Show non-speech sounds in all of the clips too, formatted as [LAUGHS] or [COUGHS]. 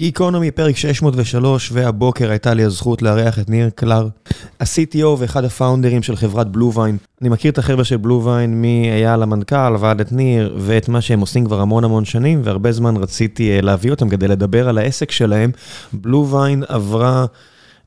גיקונומי, פרק 603, והבוקר הייתה לי הזכות לארח את ניר קלר, ה-CTO ואחד הפאונדרים של חברת בלו-ויין. אני מכיר את החבר'ה של בלו-ויין מאייל המנכ"ל ועד את ניר, ואת מה שהם עושים כבר המון המון שנים, והרבה זמן רציתי להביא אותם כדי לדבר על העסק שלהם. בלו-ויין עברה...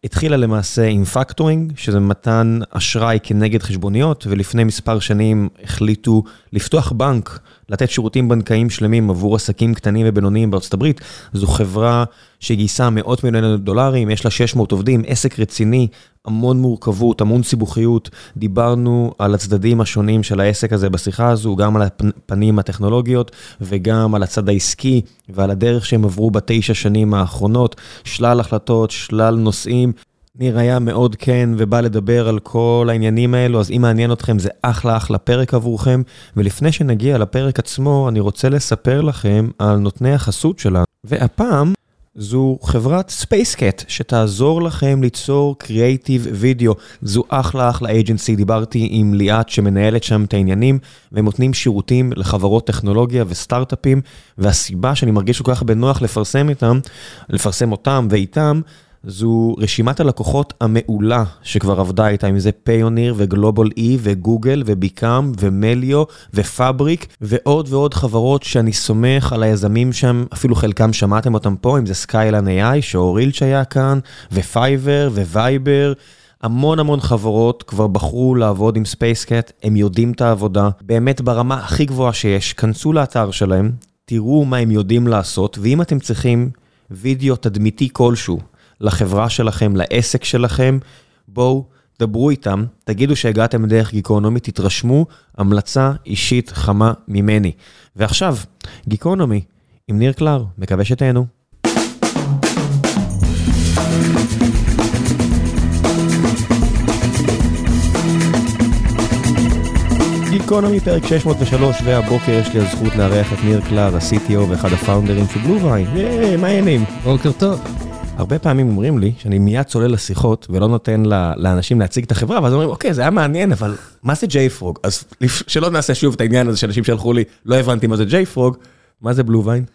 התחילה למעשה עם factoring, שזה מתן אשראי כנגד חשבוניות, ולפני מספר שנים החליטו לפתוח בנק, לתת שירותים בנקאיים שלמים עבור עסקים קטנים ובינוניים בארצות הברית. זו חברה שגייסה מאות מיליוני דולרים, יש לה 600 עובדים, עסק רציני, המון מורכבות, המון סיבוכיות. דיברנו על הצדדים השונים של העסק הזה בשיחה הזו, גם על הפנים הטכנולוגיות וגם על הצד העסקי ועל הדרך שהם עברו בתשע שנים האחרונות, שלל החלטות, שלל נושאים. ניר היה מאוד כן ובא לדבר על כל העניינים האלו, אז אם מעניין אתכם זה אחלה אחלה פרק עבורכם. ולפני שנגיע לפרק עצמו, אני רוצה לספר לכם על נותני החסות שלנו. והפעם זו חברת ספייסקט שתעזור לכם ליצור קריאייטיב וידאו. זו אחלה אחלה agency, דיברתי עם ליאת שמנהלת שם את העניינים, והם נותנים שירותים לחברות טכנולוגיה וסטארט-אפים, והסיבה שאני מרגיש כל כך בנוח לפרסם איתם, לפרסם אותם ואיתם, זו רשימת הלקוחות המעולה שכבר עבדה איתה, אם זה פיוניר וגלובל אי וגוגל וביקאם ומליו ופאבריק ועוד ועוד חברות שאני סומך על היזמים שם, אפילו חלקם שמעתם אותם פה, אם זה סקיילן AI שאור ילץ' היה כאן, ופייבר ווייבר. המון המון חברות כבר בחרו לעבוד עם ספייסקט, הם יודעים את העבודה, באמת ברמה הכי גבוהה שיש, כנסו לאתר שלהם, תראו מה הם יודעים לעשות, ואם אתם צריכים וידאו תדמיתי כלשהו, לחברה שלכם, לעסק שלכם, בואו, דברו איתם, תגידו שהגעתם דרך גיקונומי, תתרשמו, המלצה אישית חמה ממני. ועכשיו, גיקונומי, עם ניר קלר, מקווה שתהנו. גיקונומי פרק 603 והבוקר יש לי הזכות לארח את ניר קלר, ה-CTO ואחד הפאונדרים של בלו-ויין. מה העניינים? בוקר טוב. הרבה פעמים אומרים לי שאני מיד צולל לשיחות ולא נותן לאנשים להציג את החברה, ואז אומרים, אוקיי, זה היה מעניין, אבל מה זה JFrog? אז שלא נעשה שוב את העניין הזה שאנשים שלחו לי, לא הבנתי מה זה JFrog, מה זה בלו-ויין?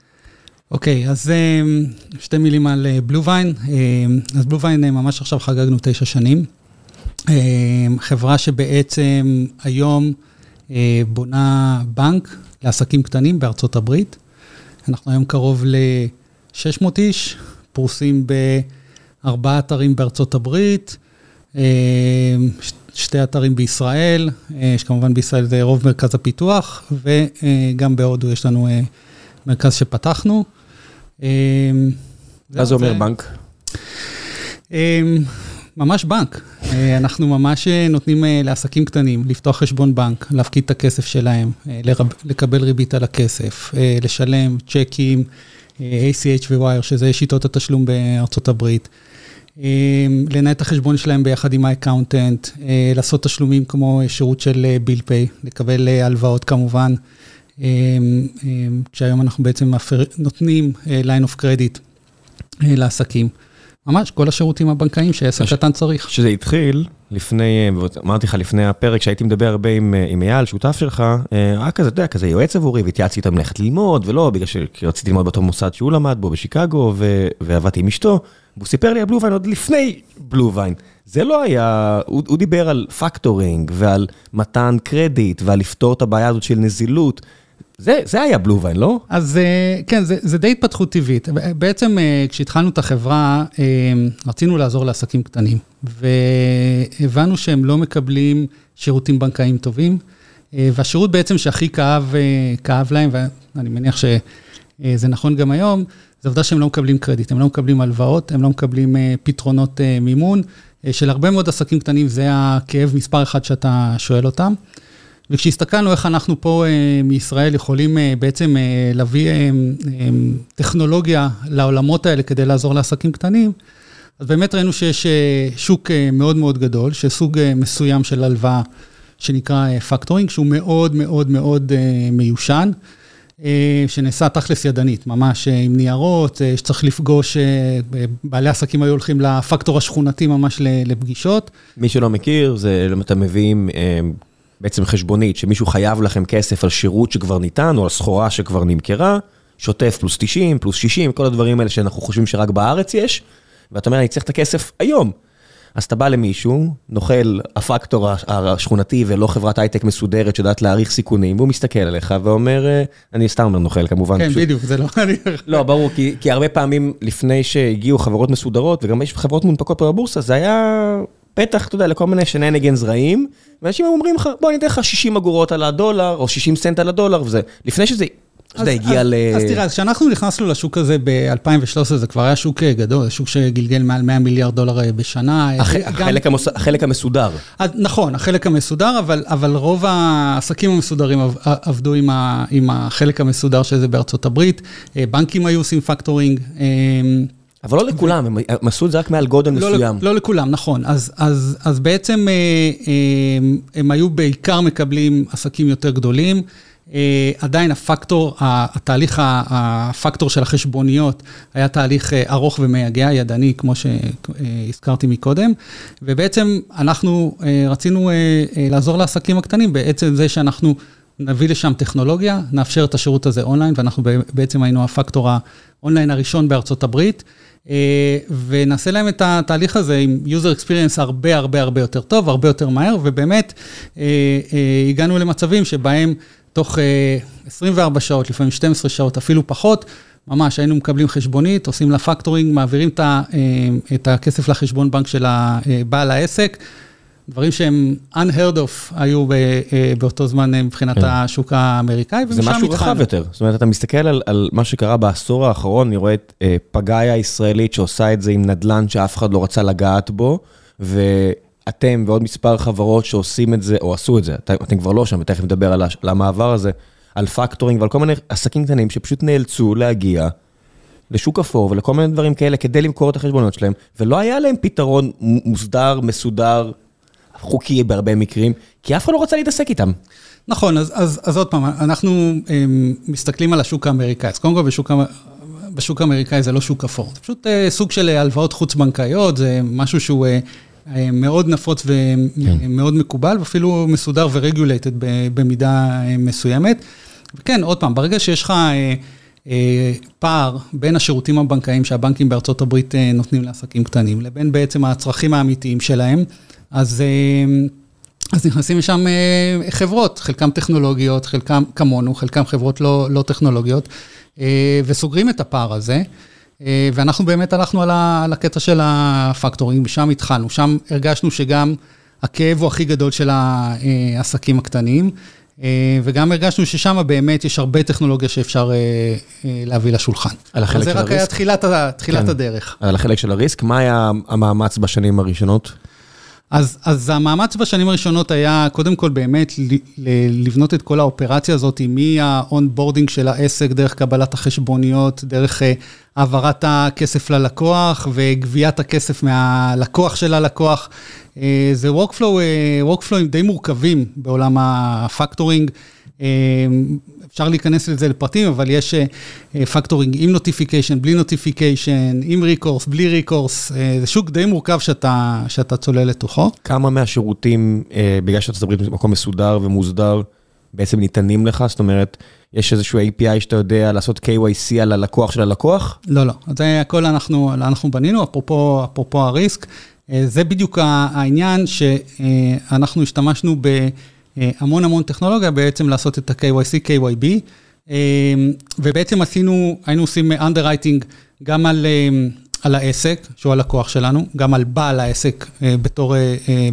אוקיי, אז שתי מילים על בלו-ויין. אז בלו-ויין ממש עכשיו חגגנו תשע שנים. חברה שבעצם היום בונה בנק לעסקים קטנים בארצות הברית. אנחנו היום קרוב ל-600 איש. פרוסים בארבעה אתרים בארצות הברית, שתי אתרים בישראל, שכמובן בישראל זה רוב מרכז הפיתוח, וגם בהודו יש לנו מרכז שפתחנו. מה זה אומר בנק? ממש בנק. אנחנו ממש נותנים לעסקים קטנים לפתוח חשבון בנק, להפקיד את הכסף שלהם, לקבל ריבית על הכסף, לשלם צ'קים. ACH ו-Wire, שזה שיטות התשלום בארצות הברית. לנהל את החשבון שלהם ביחד עם ה accountant, לעשות תשלומים כמו שירות של bill pay, לקבל הלוואות כמובן, כשהיום אנחנו בעצם נותנים line of credit לעסקים. ממש, כל השירותים הבנקאיים שעסק קטן צריך. שזה התחיל לפני, אמרתי לך לפני הפרק שהייתי מדבר הרבה עם אייל, שותף שלך, היה כזה, אתה יודע, כזה יועץ עבורי, והתייעצתי איתם ללכת ללמוד, ולא, בגלל שרציתי ללמוד באותו מוסד שהוא למד בו בשיקגו, ועבדתי עם אשתו, והוא סיפר לי על בלו-ויין עוד לפני בלו-ויין. זה לא היה, הוא דיבר על factoring, ועל מתן קרדיט, ועל לפתור את הבעיה הזאת של נזילות. זה, זה היה בלו-ויין, לא? אז כן, זה, זה די התפתחות טבעית. בעצם כשהתחלנו את החברה, רצינו לעזור לעסקים קטנים, והבנו שהם לא מקבלים שירותים בנקאיים טובים, והשירות בעצם שהכי כאב, כאב להם, ואני מניח שזה נכון גם היום, זה עובדה שהם לא מקבלים קרדיט, הם לא מקבלים הלוואות, הם לא מקבלים פתרונות מימון. של הרבה מאוד עסקים קטנים, זה הכאב מספר אחד שאתה שואל אותם. וכשהסתכלנו איך אנחנו פה מישראל יכולים בעצם להביא טכנולוגיה לעולמות האלה כדי לעזור לעסקים קטנים, אז באמת ראינו שיש שוק מאוד מאוד גדול, שסוג מסוים של הלוואה שנקרא factoring, שהוא מאוד מאוד מאוד מיושן, שנעשה תכלס ידנית, ממש עם ניירות, שצריך לפגוש, בעלי עסקים היו הולכים לפקטור השכונתי ממש לפגישות. מי שלא מכיר, זה אתם מביאים בעצם חשבונית, שמישהו חייב לכם כסף על שירות שכבר ניתן, או על סחורה שכבר נמכרה, שוטף פלוס 90, פלוס 60, כל הדברים האלה שאנחנו חושבים שרק בארץ יש, ואתה אומר, אני צריך את הכסף היום. אז אתה בא למישהו, נוכל הפקטור השכונתי ולא חברת הייטק מסודרת שיודעת להעריך סיכונים, והוא מסתכל עליך ואומר, אה, אני סתם אומר נוכל כמובן. כן, בדיוק, זה לא... [LAUGHS] לא, ברור, כי, כי הרבה פעמים לפני שהגיעו חברות מסודרות, וגם יש חברות מונפקות פה בבורסה, זה היה פתח, אתה יודע, לכל מיני שננגנס רעים, ואנשים אומרים לך, בוא אני אתן לך 60 אגורות על הדולר, או 60 סנט על הדולר, וזה, לפני שזה יודע, הגיע ל... אז תראה, כשאנחנו נכנסנו לשוק הזה ב-2013, זה כבר היה שוק אה, גדול, שוק שגלגל מעל 100 מיליארד דולר אה, בשנה. החלק המסודר. נכון, החלק המסודר, אבל רוב העסקים המסודרים עבדו עם החלק המסודר שזה בארצות הברית. אה, בנקים היו עושים factoring. אבל לא לכולם, הם עשו את זה רק מעל גודל לא מסוים. לא לכולם, נכון. אז בעצם הם היו בעיקר מקבלים עסקים יותר גדולים. אה, עדיין הפקטור, התהליך, הפקטור של החשבוניות היה תהליך אה, ארוך ומייגע, ידני, כמו שהזכרתי מקודם, ובעצם אנחנו אה, רצינו לעזור לעסקים הקטנים בעצם זה שאנחנו נביא לשם טכנולוגיה, נאפשר את השירות הזה אונליין, ואנחנו בעצם היינו הפקטור האונליין הראשון בארצות הברית. ונעשה להם את התהליך הזה עם user experience הרבה הרבה הרבה יותר טוב, הרבה יותר מהר, ובאמת הגענו למצבים שבהם תוך 24 אה, שעות, לפעמים 12 שעות, אפילו פחות, ממש היינו מקבלים חשבונית, עושים לה פקטורינג, מעבירים אה, את הכסף לחשבון בנק של אה, בעל העסק. דברים שהם unheard of היו באותו זמן מבחינת כן. השוק האמריקאי, ומשם התחלנו. זה משהו רחב יותר. זאת אומרת, אתה מסתכל על, על מה שקרה בעשור האחרון, אני רואה את פגאיה הישראלית שעושה את זה עם נדל"ן שאף אחד לא רצה לגעת בו, ו... אתם ועוד מספר חברות שעושים את זה, או עשו את זה, אתם, אתם כבר לא שם, ותכף נדבר על, על המעבר הזה, על factoring ועל כל מיני עסקים קטנים שפשוט נאלצו להגיע לשוק אפור ולכל מיני דברים כאלה כדי למכור את החשבונות שלהם, ולא היה להם פתרון מוסדר, מסודר, חוקי בהרבה מקרים, כי אף אחד לא רצה להתעסק איתם. נכון, אז, אז, אז עוד פעם, אנחנו הם, אמ, מסתכלים על השוק האמריקאי. אז קודם כל בשוק, בשוק האמריקאי זה לא שוק אפור, זה פשוט אה, סוג של הלוואות חוץ-בנקאיות, זה משהו שהוא אה, מאוד נפוץ ומאוד כן. מקובל, ואפילו מסודר ו regulated במידה אה, מסוימת. וכן, עוד פעם, ברגע שיש לך אה, אה, פער בין השירותים הבנקאיים שהבנקים בארצות הברית נותנים לעסקים קטנים, לבין בעצם הצרכים האמיתיים שלהם, אז... אז נכנסים לשם חברות, חלקם טכנולוגיות, חלקם כמונו, חלקם חברות לא, לא טכנולוגיות, וסוגרים את הפער הזה. אה, ואנחנו באמת הלכנו על הקטע של הפקטורינג, ושם התחלנו. שם הרגשנו שגם הכאב הוא הכי גדול של העסקים הקטנים, אה, וגם הרגשנו ששם באמת יש הרבה טכנולוגיה שאפשר אה, להביא לשולחן. על החלק של ה risk? זה רק היה תחילת, תחילת כן. הדרך. על החלק של ה risk, מה היה המאמץ בשנים הראשונות? אז, אז המאמץ בשנים הראשונות היה קודם כל באמת לבנות את כל האופרציה הזאת מה onboarding של העסק, דרך קבלת החשבוניות, דרך אה, העברת הכסף ללקוח וגביית הכסף מהלקוח של הלקוח. אה, זה workflow, אה, workflow די מורכבים בעולם ה factoring. אפשר להיכנס לזה לפרטים, אבל יש factoring עם notification, בלי notification, עם recourse, בלי recourse, זה שוק די מורכב שאתה, שאתה צולל לתוכו. כמה מהשירותים, בגלל שאתה מדבר במקום מסודר ומוסדר, בעצם ניתנים לך? זאת אומרת, יש איזשהו API שאתה יודע לעשות KYC על הלקוח של הלקוח? לא, לא. זה הכל אנחנו, אנחנו בנינו, אפרופו, אפרופו ה risk. זה בדיוק העניין שאנחנו השתמשנו ב... אה, המון המון טכנולוגיה בעצם לעשות את ה-KYC, KYB, אה, ובעצם עשינו, היינו עושים underwriting גם על, אה, על העסק, שהוא הלקוח שלנו, גם על בעל העסק בתור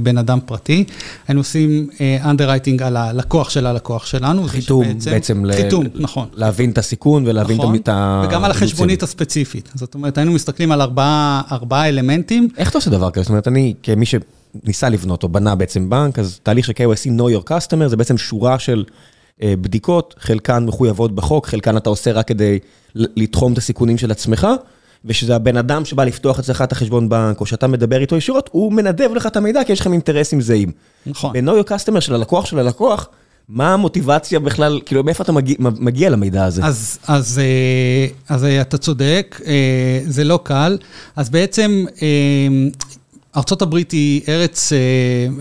בן אדם פרטי. היינו עושים underwriting על הלקוח של הלקוח שלנו. חיתום בעצם, בעצם חיתום, ל... נכון. להבין את הסיכון ולהבין נכון, את ה... וגם על החשבונית הספציפית. זאת אומרת, היינו מסתכלים על ארבעה, ארבעה אלמנטים. איך אתה עושה דבר כזה? זאת אומרת, אני, כמי ש... ניסה לבנות או בנה בעצם בנק, אז תהליך של KYC, know your customer, זה בעצם שורה של אה, בדיקות, חלקן מחויבות בחוק, חלקן אתה עושה רק כדי לתחום את הסיכונים של עצמך, ושזה הבן אדם שבא לפתוח אצלך את החשבון בנק, או שאתה מדבר איתו ישירות, הוא מנדב לך את המידע, כי יש לכם אינטרסים זהים. נכון. ב-know your customer של הלקוח של הלקוח, מה המוטיבציה בכלל, כאילו, מאיפה אתה מגיע, מגיע למידע הזה? אז, אז, אה, אז אה, אתה צודק, זה לא קל. אז בעצם ארה"ב היא ארץ אה,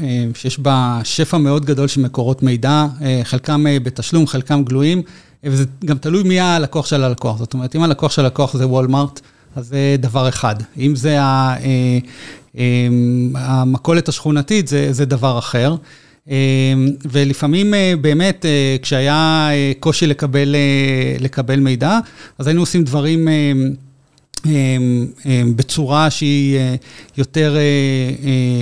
אה, שיש בה שפע מאוד גדול של מקורות מידע, אה, חלקם בתשלום, חלקם גלויים. וזה גם תלוי מי הלקוח של הלקוח. זאת אומרת, אם הלקוח של הלקוח זה וולמארט, אז זה דבר אחד. אם זה המכולת השכונתית, זה, זה דבר אחר. ולפעמים באמת, כשהיה קושי לקבל, לקבל מידע, אז היינו עושים דברים בצורה שהיא יותר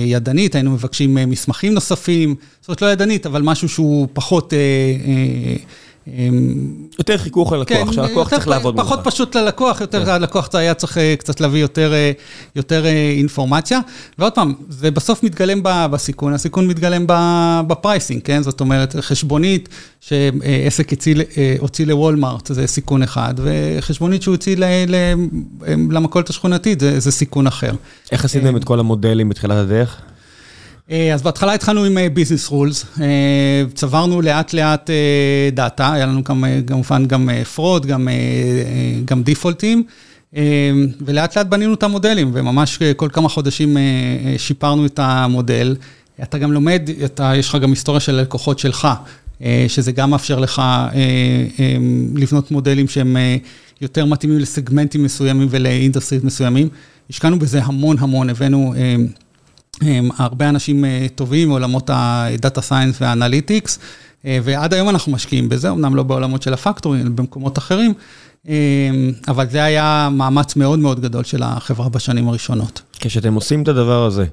ידנית, היינו מבקשים מסמכים נוספים, זאת אומרת לא ידנית, אבל משהו שהוא פחות... יותר חיכוך ללקוח, כן, שהלקוח צריך לעבוד מולך. פחות פשוט ללקוח, יותר הלקוח היה צריך קצת להביא יותר, יותר אינפורמציה. ועוד פעם, זה בסוף מתגלם בסיכון, הסיכון מתגלם ב pricing, כן? זאת אומרת, חשבונית שעסק הוציא לוולמארט, זה סיכון אחד, וחשבונית שהוא הוציא למכולת השכונתית, זה סיכון אחר. איך עשיתם את כל המודלים בתחילת הדרך? אז בהתחלה התחלנו עם business rules, צברנו לאט לאט דאטה, היה לנו כמובן גם fraud, גם default ים, ולאט לאט בנינו את המודלים, וממש כל כמה חודשים שיפרנו את המודל. אתה גם לומד, אתה, יש לך גם היסטוריה של לקוחות שלך, שזה גם מאפשר לך לבנות מודלים שהם יותר מתאימים לסגמנטים מסוימים ול industries מסוימים. השקענו בזה המון המון, הבאנו... הרבה אנשים טובים מעולמות ה-Data Science וה-Analytics, ועד היום אנחנו משקיעים בזה, אמנם לא בעולמות של ה factoring, אלא במקומות אחרים, אבל זה היה מאמץ מאוד מאוד גדול של החברה בשנים הראשונות. כשאתם עושים את הדבר הזה,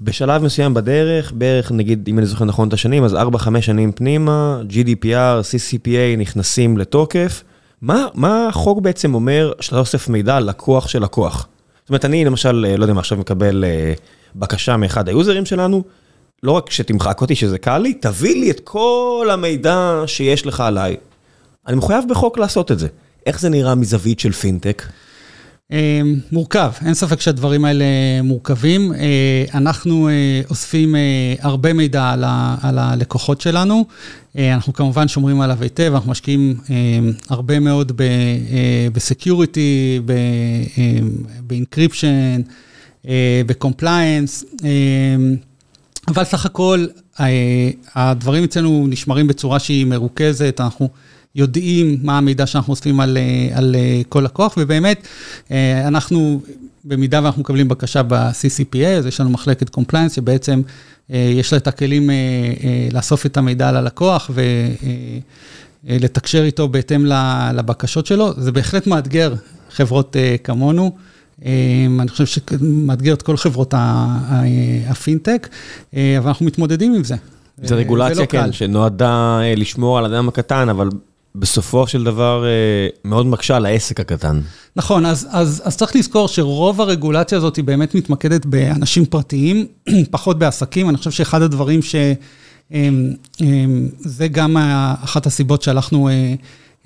בשלב מסוים בדרך, בערך נגיד, אם אני זוכר נכון את השנים, אז 4-5 שנים פנימה, GDPR, CCPA נכנסים לתוקף. מה, מה החוק בעצם אומר שאתה אוסף מידע על לקוח של לקוח? זאת אומרת, אני למשל, לא יודע מה, עכשיו מקבל בקשה מאחד היוזרים שלנו, לא רק שתמחק אותי, שזה קל לי, תביא לי את כל המידע שיש לך עליי. אני מחויב בחוק לעשות את זה. איך זה נראה מזווית של פינטק? מורכב, אין ספק שהדברים האלה מורכבים. אנחנו אוספים הרבה מידע על הלקוחות שלנו. אנחנו כמובן שומרים עליו היטב, אנחנו משקיעים הרבה מאוד ב security, ב encryption, ב compliance, אבל סך הכל הדברים אצלנו נשמרים בצורה שהיא מרוכזת, אנחנו... יודעים מה המידע שאנחנו אוספים על, על כל לקוח, ובאמת, אנחנו, במידה ואנחנו מקבלים בקשה ב-CCPA, אז יש לנו מחלקת compliance, שבעצם יש לה את הכלים לאסוף את המידע על הלקוח ולתקשר איתו בהתאם לבקשות שלו. זה בהחלט מאתגר חברות כמונו. אני חושב שמאתגר את כל חברות הפינטק, אבל אנחנו מתמודדים עם זה. זה רגולציה, כן, שנועדה לשמור על האדם הקטן, אבל בסופו של דבר מאוד מקשה על העסק הקטן. נכון, אז, אז, אז צריך לזכור שרוב הרגולציה הזאת היא באמת מתמקדת באנשים פרטיים, [CLEARS THROAT] פחות בעסקים. אני חושב שאחד הדברים שזה גם אחת הסיבות שהלכנו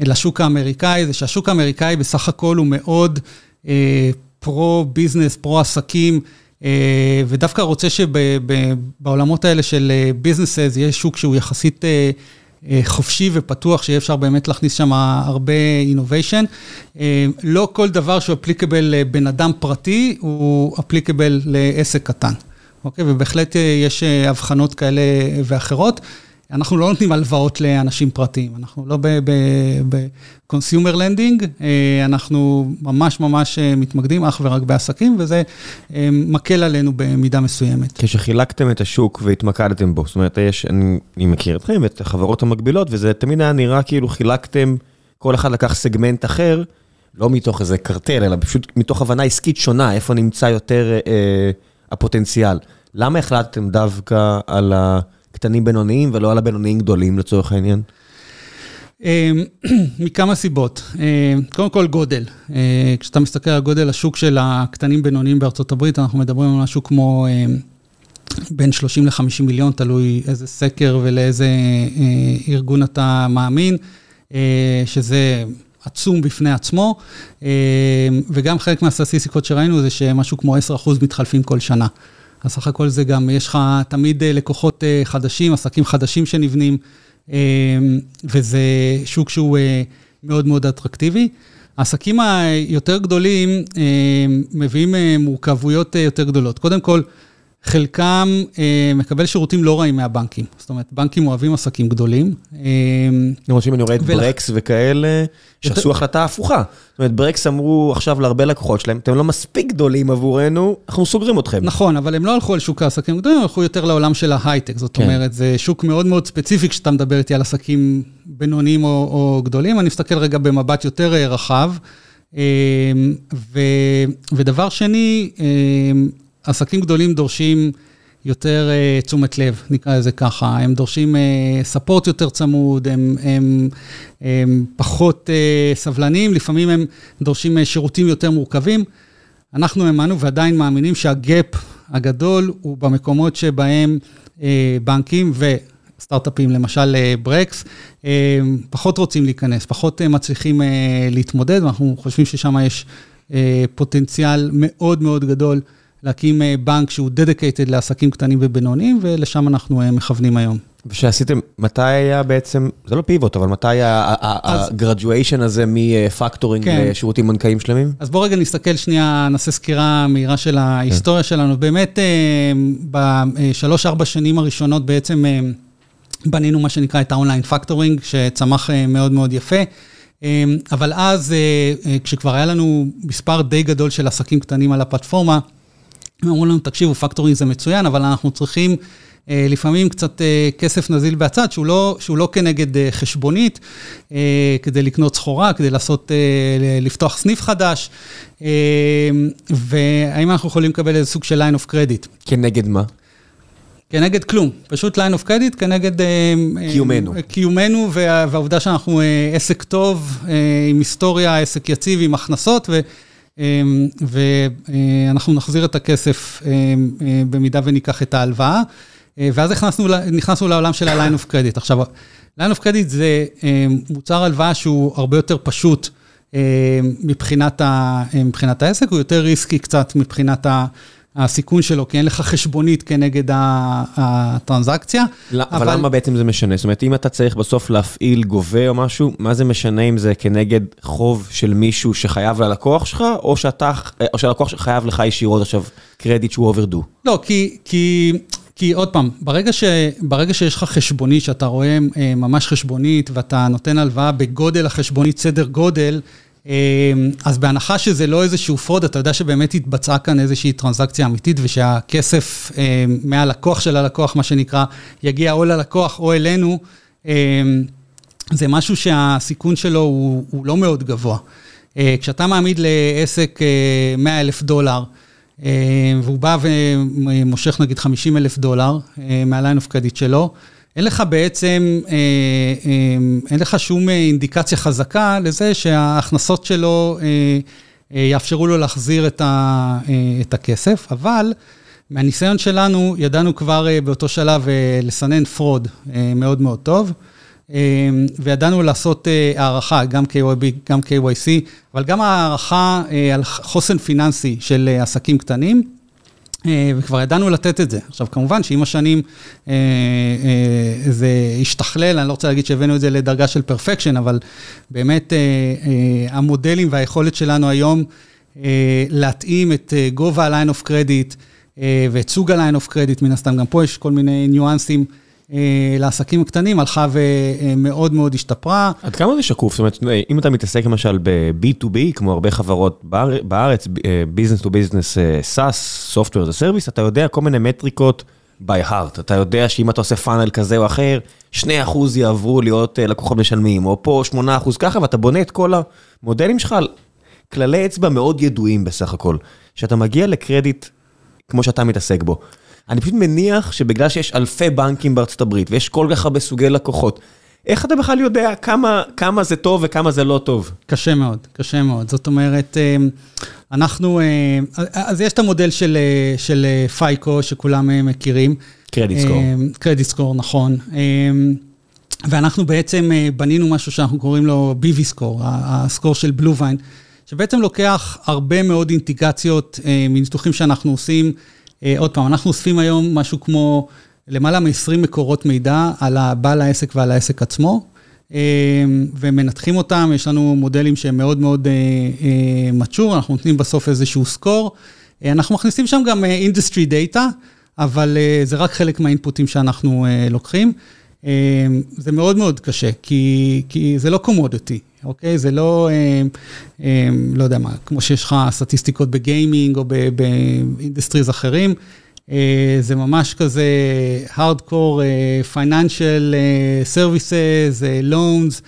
לשוק האמריקאי, זה שהשוק האמריקאי בסך הכל הוא מאוד pro-business, פרו-עסקים. ודווקא רוצה שבעולמות האלה של businesses יהיה שוק שהוא יחסית חופשי ופתוח, שיהיה אפשר באמת להכניס שם הרבה innovation. לא כל דבר שהוא applicable לבן אדם פרטי, הוא applicable לעסק קטן. אוקיי? ובהחלט יש הבחנות כאלה ואחרות. אנחנו לא נותנים הלוואות לאנשים פרטיים, אנחנו לא ב-consumer lending, אנחנו ממש ממש מתמקדים אך ורק בעסקים, וזה מקל עלינו במידה מסוימת. כשחילקתם את השוק והתמקדתם בו, זאת אומרת, יש, אני, אני מכיר אתכם ואת החברות המקבילות, וזה תמיד היה נראה כאילו חילקתם, כל אחד לקח סגמנט אחר, לא מתוך איזה קרטל, אלא פשוט מתוך הבנה עסקית שונה, איפה נמצא יותר אה, הפוטנציאל. למה החלטתם דווקא על ה... קטנים בינוניים ולא על הבינוניים גדולים לצורך העניין? [CLEARS THROAT] מכמה סיבות. קודם כל גודל. כשאתה מסתכל על גודל השוק של הקטנים בינוניים בארצות הברית, אנחנו מדברים על משהו כמו בין 30 ל-50 מיליון, תלוי איזה סקר ולאיזה ארגון אתה מאמין, שזה עצום בפני עצמו, וגם חלק מהסטטיסטיקות שראינו זה שמשהו כמו 10% מתחלפים כל שנה. אז סך הכל זה גם, יש לך תמיד לקוחות חדשים, עסקים חדשים שנבנים, וזה שוק שהוא מאוד מאוד אטרקטיבי. העסקים היותר גדולים מביאים מורכבויות יותר גדולות. קודם כל, חלקם אה, מקבל שירותים לא רעים מהבנקים. זאת אומרת, בנקים אוהבים עסקים גדולים. אה, למרות שאם אני רואה את ברקס וכאלה, שעשו החלטה הפוכה. זאת אומרת, ברקס אמרו עכשיו להרבה לקוחות שלהם, אתם לא מספיק גדולים עבורנו, אנחנו סוגרים אתכם. נכון, אבל הם לא הלכו על שוק העסקים הגדולים, הם הלכו יותר לעולם של ההייטק. זאת כן. אומרת, זה שוק מאוד מאוד ספציפי כשאתה מדבר איתי על עסקים בינוניים או, או גדולים. אני מסתכל רגע במבט יותר אה, רחב. אה, ו, ודבר שני, אה, עסקים גדולים דורשים יותר uh, תשומת לב, נקרא לזה ככה. הם דורשים ספורט uh, יותר צמוד, הם, הם, הם פחות uh, סבלניים, לפעמים הם דורשים uh, שירותים יותר מורכבים. אנחנו האמנו ועדיין מאמינים שהגאפ הגדול הוא במקומות שבהם uh, בנקים וסטארט-אפים, למשל ברקס, פחות רוצים להיכנס, פחות מצליחים להתמודד, ואנחנו חושבים ששם יש פוטנציאל מאוד מאוד גדול. להקים בנק שהוא dedicated לעסקים קטנים ובינוניים, ולשם אנחנו מכוונים היום. ושעשיתם, מתי היה בעצם, זה לא פיבוט, אבל מתי ה graduation הזה מ factoring כן. לשירותים בנקאיים שלמים? אז בואו רגע נסתכל שנייה, נעשה סקירה מהירה של ההיסטוריה כן. שלנו. באמת, בשלוש-ארבע שנים הראשונות בעצם בנינו מה שנקרא את ה online factoring, שצמח מאוד מאוד יפה. אבל אז, כשכבר היה לנו מספר די גדול של עסקים קטנים על הפלטפורמה, הם אמרו לנו, תקשיבו, פקטורינג זה מצוין, אבל אנחנו צריכים אה, לפעמים קצת אה, כסף נזיל בצד, שהוא לא, שהוא לא כנגד אה, חשבונית, אה, כדי לקנות סחורה, כדי לעשות, אה, לפתוח סניף חדש, אה, והאם אנחנו יכולים לקבל איזה סוג של line of credit. כנגד מה? כנגד כלום, פשוט line of credit, כנגד... אה, קיומנו. אה, קיומנו, וה, והעובדה שאנחנו אה, עסק טוב, עם היסטוריה, עסק יציב, עם הכנסות, ו... ואנחנו נחזיר את הכסף במידה וניקח את ההלוואה. ואז נכנסנו, נכנסנו לעולם של ה-line of credit. עכשיו, line of credit זה מוצר הלוואה שהוא הרבה יותר פשוט מבחינת, ה, מבחינת העסק, הוא יותר ריסקי קצת מבחינת ה... הסיכון שלו, כי אין לך חשבונית כנגד הטרנזקציה. אבל, אבל למה בעצם זה משנה? זאת אומרת, אם אתה צריך בסוף להפעיל גובה או משהו, מה זה משנה אם זה כנגד חוב של מישהו שחייב ללקוח שלך, או שאתה, או שהלקוח שלך חייב לך ישירות עכשיו קרדיט שהוא overdue? לא, כי, כי, כי עוד פעם, ברגע, ש, ברגע שיש לך חשבונית, שאתה רואה ממש חשבונית, ואתה נותן הלוואה בגודל החשבונית, סדר גודל, אז בהנחה שזה לא איזשהו fraud, אתה יודע שבאמת התבצעה כאן איזושהי טרנזקציה אמיתית, ושהכסף מהלקוח של הלקוח, מה שנקרא, יגיע או ללקוח או אלינו, זה משהו שהסיכון שלו הוא, הוא לא מאוד גבוה. כשאתה מעמיד לעסק 100 אלף דולר, והוא בא ומושך נגיד 50 אלף דולר מה line of credit שלו, אין לך בעצם, אה, אה, אין לך שום אינדיקציה חזקה לזה שההכנסות שלו אה, יאפשרו לו להחזיר את הכסף, אבל מהניסיון שלנו, ידענו כבר באותו שלב לסנן fraud מאוד מאוד טוב, וידענו לעשות הערכה, גם KYB, גם KYC, אבל גם הערכה על חוסן פיננסי של עסקים קטנים. וכבר ידענו לתת את זה. עכשיו, כמובן שעם השנים אה, אה, זה השתכלל, אני לא רוצה להגיד שהבאנו את זה לדרגה של פרפקשן, אבל באמת אה, אה, המודלים והיכולת שלנו היום אה, להתאים את אה, גובה ה-line of credit אה, ואת סוג ה-line of credit, מן הסתם, גם פה יש כל מיני ניואנסים. לעסקים הקטנים הלכה ומאוד מאוד השתפרה. עד כמה זה שקוף? זאת אומרת, אם אתה מתעסק למשל ב-B2B, כמו הרבה חברות בארץ, Business to Business SaaS, Software as a Service, אתה יודע כל מיני מטריקות by heart. אתה יודע שאם אתה עושה פאנל כזה או אחר, 2% יעברו להיות לקוחות משלמים, או פה 8% ככה, ואתה בונה את כל המודלים שלך על כללי אצבע מאוד ידועים בסך הכל. שאתה מגיע לקרדיט כמו שאתה מתעסק בו. אני פשוט מניח שבגלל שיש אלפי בנקים בארצות הברית, ויש כל כך הרבה סוגי לקוחות, איך אתה בכלל יודע כמה, כמה זה טוב וכמה זה לא טוב? קשה מאוד, קשה מאוד. זאת אומרת, אנחנו, אז יש את המודל של, של פייקו, שכולם מכירים. קרדיט סקור. קרדיט סקור, נכון. ואנחנו בעצם בנינו משהו שאנחנו קוראים לו BV סקור, הסקור של בלו ויין, שבעצם לוקח הרבה מאוד אינטגרציות מניתוחים שאנחנו עושים. עוד פעם, אנחנו אוספים היום משהו כמו למעלה מ-20 מקורות מידע על בעל העסק ועל העסק עצמו, ומנתחים אותם, יש לנו מודלים שהם מאוד מאוד mature, אנחנו נותנים בסוף איזשהו סקור. אנחנו מכניסים שם גם industry data, אבל זה רק חלק מהאינפוטים שאנחנו לוקחים. Uh, זה מאוד מאוד קשה, כי, כי זה לא קומודיטי, אוקיי? זה לא, אה, אה, לא יודע מה, כמו שיש לך סטטיסטיקות בגיימינג או ב industries אחרים. אה, זה ממש כזה Hardcore Financial אה, Services, אה, Loans.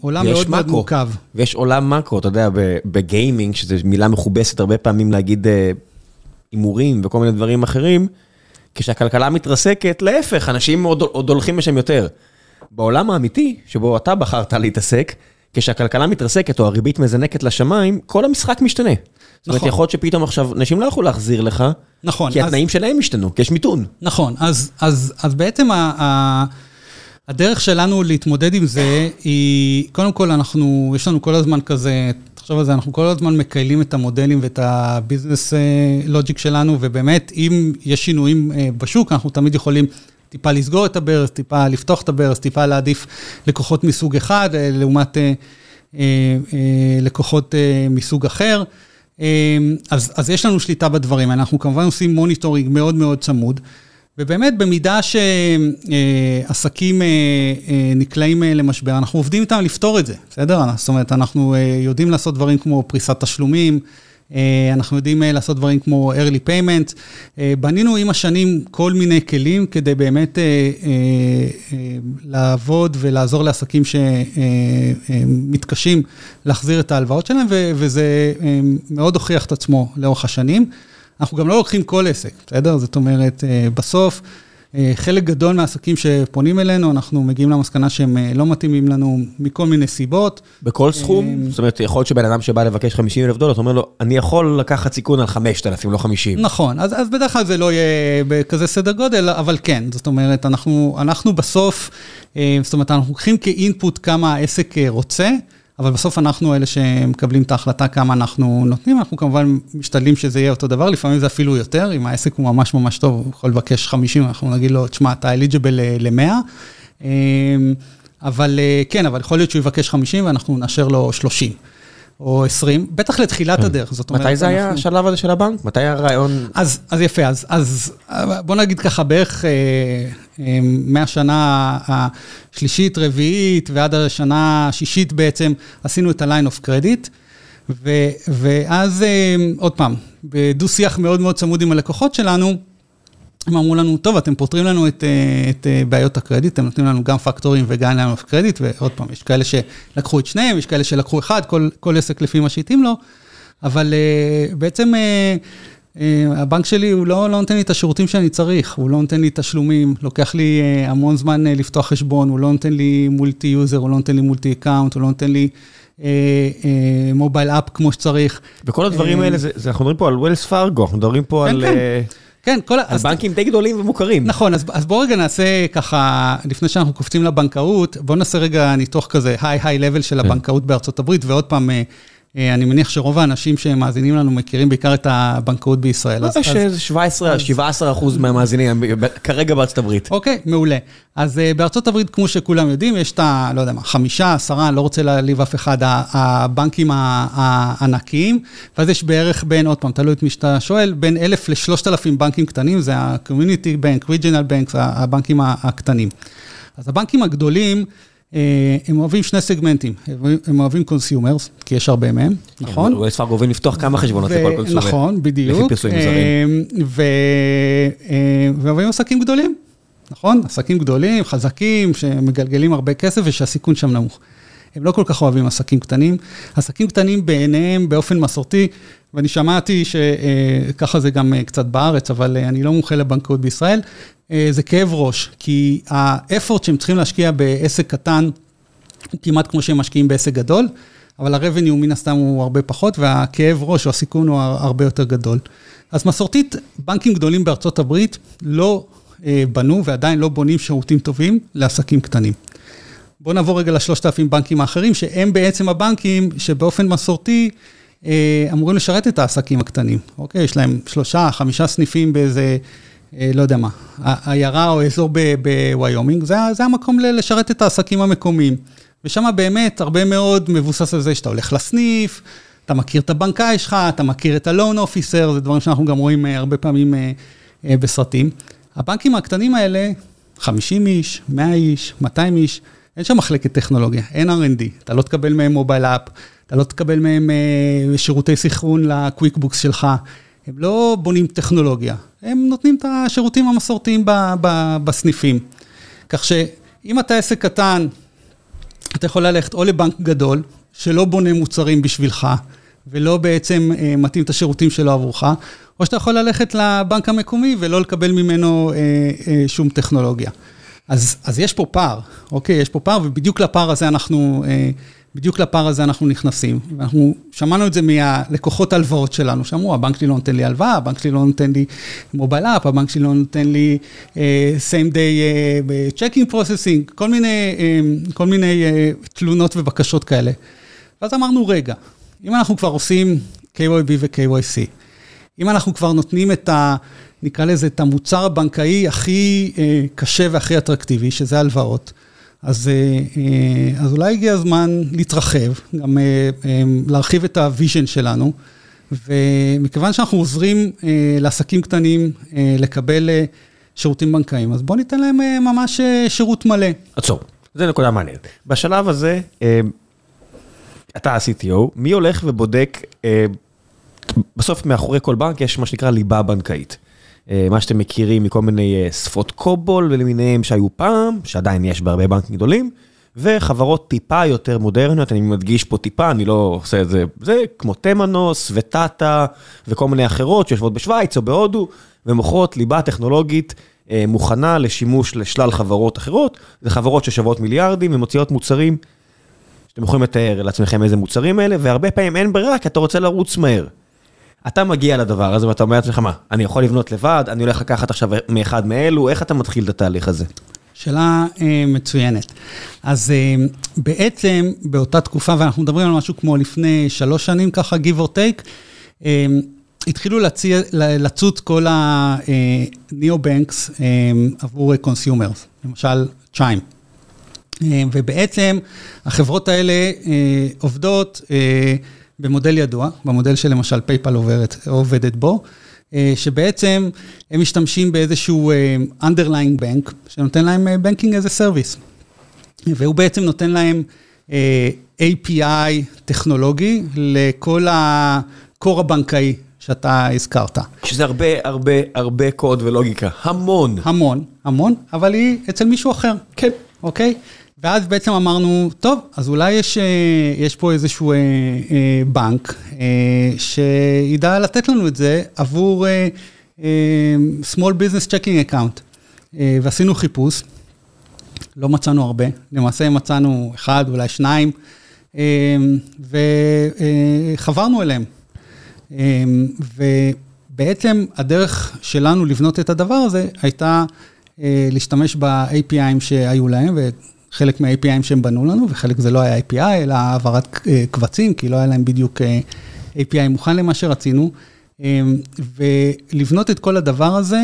עולם מאוד מאוד מורכב. ויש עולם מקרו, אתה יודע, בגיימינג, שזו מילה מכובסת הרבה פעמים להגיד הימורים וכל מיני דברים אחרים, כשהכלכלה מתרסקת, להפך, אנשים עוד, עוד הולכים לשם יותר. בעולם האמיתי, שבו אתה בחרת להתעסק, כשהכלכלה מתרסקת או הריבית מזנקת לשמיים, כל המשחק משתנה. נכון. זאת אומרת, נכון. יכול להיות שפתאום עכשיו אנשים לא יכולו להחזיר לך, נכון, כי התנאים אז... שלהם השתנו, כי יש מיתון. נכון, אז, אז, אז בעצם ה, ה, הדרך שלנו להתמודד עם זה היא, קודם כל אנחנו, יש לנו כל הזמן כזה תחשוב על זה, אנחנו כל הזמן מקיילים את המודלים ואת הביזנס לוג'יק אה, שלנו, ובאמת, אם יש שינויים אה, בשוק, אנחנו תמיד יכולים טיפה לסגור את הברז, טיפה לפתוח את הברז, טיפה להעדיף לקוחות מסוג אחד, אה, לעומת לקוחות מסוג אחר. אז, אז יש לנו שליטה בדברים, אנחנו כמובן עושים monitoring מאוד מאוד צמוד. ובאמת, במידה שעסקים אה, אה, נקלעים אה, למשבר, אנחנו עובדים איתם לפתור את זה, בסדר? זאת אומרת, אנחנו יודעים לעשות דברים כמו פריסת תשלומים, אנחנו יודעים לעשות דברים כמו early payment. בנינו עם השנים כל מיני כלים כדי באמת לעבוד ולעזור לעסקים שמתקשים להחזיר את ההלוואות שלהם, וזה מאוד הוכיח את עצמו לאורך השנים. אנחנו גם לא לוקחים כל עסק, בסדר? זאת אומרת, אה, בסוף, אה, חלק גדול מהעסקים שפונים אלינו, אנחנו מגיעים למסקנה שהם אה, לא מתאימים לנו מכל מיני סיבות. בכל סכום? זאת אומרת, יכול להיות שבן אדם שבא לבקש 50 אלף דולר, אתה אומר לו, אני יכול לקחת סיכון על 5,000, לא 50. נכון, אז, אז בדרך כלל זה לא יהיה בכזה סדר גודל, אבל כן, זאת אומרת, אנחנו, אנחנו בסוף, זאת אומרת, אנחנו לוקחים כאינפוט כמה העסק רוצה. אבל בסוף אנחנו אלה שמקבלים את ההחלטה כמה אנחנו נותנים, אנחנו כמובן משתדלים שזה יהיה אותו דבר, לפעמים זה אפילו יותר, אם העסק הוא ממש ממש טוב, הוא יכול לבקש 50, אנחנו נגיד לו, תשמע, אתה אליג'יבל ל-100. אמ, אבל אה, כן, אבל יכול להיות שהוא יבקש 50 ואנחנו נאשר לו 30. או 20, בטח לתחילת כן. הדרך, זאת אומרת... מתי זה היה השלב הזה של הבנק? מתי הרעיון? אז, אז יפה, אז, אז בוא נגיד ככה, בערך אה, אה, מהשנה השלישית, רביעית, ועד השנה השישית בעצם, עשינו את ה-line of credit, ו, ואז אה, עוד פעם, בדו-שיח מאוד מאוד צמוד עם הלקוחות שלנו, הם אמרו לנו, טוב, אתם פותרים לנו את, אה, את אה, בעיות הקרדיט, אתם נותנים לנו גם פקטורים וגם להם קרדיט, ועוד פעם, יש כאלה שלקחו את שניהם, יש כאלה שלקחו אחד, כל, כל עסק לפי מה שהתאים לו, אבל uh, בעצם הבנק שלי, הוא לא, לא נותן לי את השירותים שאני צריך, הוא לא נותן לי תשלומים, לוקח לי המון זמן לפתוח חשבון, הוא לא נותן לי multi-user, הוא לא נותן לי multi-account, הוא לא נותן לי... mobile app כמו שצריך. וכל הדברים האלה, זה, זה, אנחנו מדברים פה על Wells Fargo, אנחנו מדברים פה כן, על... כן. כן, כל ה... על בנקים די גדולים ומוכרים. נכון, אז, אז בואו רגע נעשה ככה, לפני שאנחנו קופצים לבנקאות, בואו נעשה רגע ניתוח כזה, high-high level של כן. הבנקאות בארצות הברית, ועוד פעם, אה, אני מניח שרוב האנשים שמאזינים לנו מכירים בעיקר את הבנקאות בישראל. לא, יש איזה 17, 17 אחוז מהמאזינים כרגע בארצות הברית. אוקיי, מעולה. אז אה, בארצות הברית, כמו שכולם יודעים, יש את ה... לא יודע מה, חמישה, עשרה, לא רוצה להעליב אף אחד, הבנקים הענקיים, ואז יש בערך בין, עוד פעם, תלוי את מי שאתה שואל, בין אלף לשלושת אלפים בנקים קטנים, זה ה-community bank, regional banks, הבנקים הקטנים. אז הבנקים הגדולים, אה, הם אוהבים שני סגמנטים, הם אוהבים consumers, כי יש הרבה מהם, נכון? Wells Fargo אוהבים לפתוח כמה חשבונות לכל consumer. נכון, בדיוק. לפי פרסומים זרים. אה, ואוהבים עסקים גדולים, נכון? עסקים גדולים, חזקים, שמגלגלים הרבה כסף ושהסיכון שם נמוך. הם לא כל כך אוהבים עסקים קטנים. עסקים קטנים בעיניהם באופן מסורתי, ואני שמעתי שככה זה גם קצת בארץ, אבל אני לא מומחה לבנקאות בישראל, אה, זה כאב ראש, כי האפורט שהם צריכים להשקיע בעסק קטן, הוא כמעט כמו שהם משקיעים בעסק גדול, אבל ה-revenue מן הסתם הוא הרבה פחות, והכאב ראש או הסיכון הוא הרבה יותר גדול. אז מסורתית, בנקים גדולים בארצות הברית לא אה, בנו ועדיין לא בונים שירותים טובים לעסקים קטנים. בואו נעבור רגע לשלושת אלפים בנקים האחרים, שהם בעצם הבנקים שבאופן מסורתי אה, אמורים לשרת את העסקים הקטנים. אוקיי? יש להם שלושה, חמישה סניפים באיזה... אה, לא יודע מה, עיירה או אזור בוויומינג, זה, זה המקום לשרת את העסקים המקומיים. ושם באמת הרבה מאוד מבוסס על זה שאתה הולך לסניף, אתה מכיר את הבנקאי שלך, אתה מכיר את ה-loan officer, זה דברים שאנחנו גם רואים אה, הרבה פעמים בסרטים. הבנקים הקטנים האלה, 50 איש, 100 איש, 200 איש, אין שם מחלקת טכנולוגיה, אין R&D, אתה לא תקבל מהם mobile app, אתה לא תקבל מהם אה, שירותי סנכרון ל-QuickBooks שלך, הם לא בונים טכנולוגיה, הם נותנים את השירותים המסורתיים ב, ב, בסניפים. כך שאם אתה עסק קטן, אתה יכול ללכת או לבנק גדול, שלא בונה מוצרים בשבילך, ולא בעצם אה, מתאים את השירותים שלו עבורך, או שאתה יכול ללכת לבנק המקומי ולא לקבל ממנו אה, אה, שום טכנולוגיה. אז, אז יש פה פער, אוקיי? יש פה פער, ובדיוק לפער הזה אנחנו, אה, בדיוק לפער הזה אנחנו נכנסים. ואנחנו שמענו את זה מהלקוחות הלוואות שלנו, שאמרו, הבנק שלי לא נותן לי הלוואה, הבנק שלי לא נותן לי mobile app, הבנק שלי לא נותן לי uh, same day uh, checking processing, כל מיני, uh, כל מיני uh, תלונות ובקשות כאלה. ואז אמרנו, רגע, אם אנחנו כבר עושים KYB ו-KYC, אם אנחנו כבר נותנים את ה... נקרא לזה, את המוצר הבנקאי הכי אה, קשה והכי אטרקטיבי, שזה הלוואות. אז, אה, אה, אז אולי הגיע הזמן להתרחב, גם להרחיב את ה-vision שלנו, ומכיוון שאנחנו עוזרים לעסקים קטנים לקבל שירותים בנקאיים, אז בואו ניתן להם ממש שירות מלא. עצור, זו נקודה מעניינת. בשלב הזה, אתה ה-CTO, מי הולך ובודק, בסוף מאחורי כל בנק יש מה שנקרא ליבה בנקאית. אה, מה שאתם מכירים מכל מיני אה, שפות קובול ולמיניהם שהיו פעם, שעדיין יש בהרבה בנקים גדולים, וחברות טיפה יותר מודרניות, אני מדגיש פה טיפה, אני לא עושה את זה, זה כמו תמנוס וטאטה וכל מיני אחרות שיושבות בשוויץ או בהודו, ומוכרות ליבה טכנולוגית אה, מוכנה לשימוש לשלל חברות אחרות, זה חברות ששוות מיליארדים ומוציאות מוצרים, שאתם יכולים לתאר לעצמכם איזה מוצרים אלה, והרבה פעמים אין ברירה כי אתה רוצה לרוץ מהר. אתה מגיע לדבר הזה ואתה אומר לעצמך, מה, אני יכול לבנות לבד, אני הולך לקחת עכשיו מאחד מאלו, איך אתה מתחיל את התהליך הזה? שאלה אה, מצוינת. אז אה, בעצם באותה תקופה, ואנחנו מדברים על משהו כמו לפני שלוש שנים, ככה give or take, אה, התחילו להציע, לצוץ כל ה-neo-banks אה, אה, עבור consumers, למשל צ'יים. אה, ובעצם החברות האלה אה, עובדות, אה, במודל ידוע, במודל שלמשל פייפל עובדת, עובדת בו, אה, שבעצם הם משתמשים באיזשהו אה, underlying bank, שנותן להם אה, banking as a service. והוא בעצם נותן להם API טכנולוגי לכל הקור הבנקאי שאתה הזכרת. שזה הרבה, הרבה, הרבה קוד ולוגיקה, המון. המון, המון, אבל היא אצל מישהו אחר. כן. אוקיי? ואז בעצם אמרנו, טוב, אז אולי יש, אה, יש פה איזשהו אה, אה, בנק שידע לתת לנו את זה עבור small business checking account. ועשינו חיפוש, לא מצאנו הרבה, למעשה מצאנו אחד, אולי שניים, וחברנו אליהם. ובעצם הדרך שלנו לבנות את הדבר הזה הייתה להשתמש ב-APIים שהיו להם, חלק מה-APIים שהם בנו לנו, וחלק זה לא היה API, אלא העברת אה, קבצים, כי לא היה להם בדיוק אה, API מוכן למה שרצינו. אמ, ולבנות את כל הדבר הזה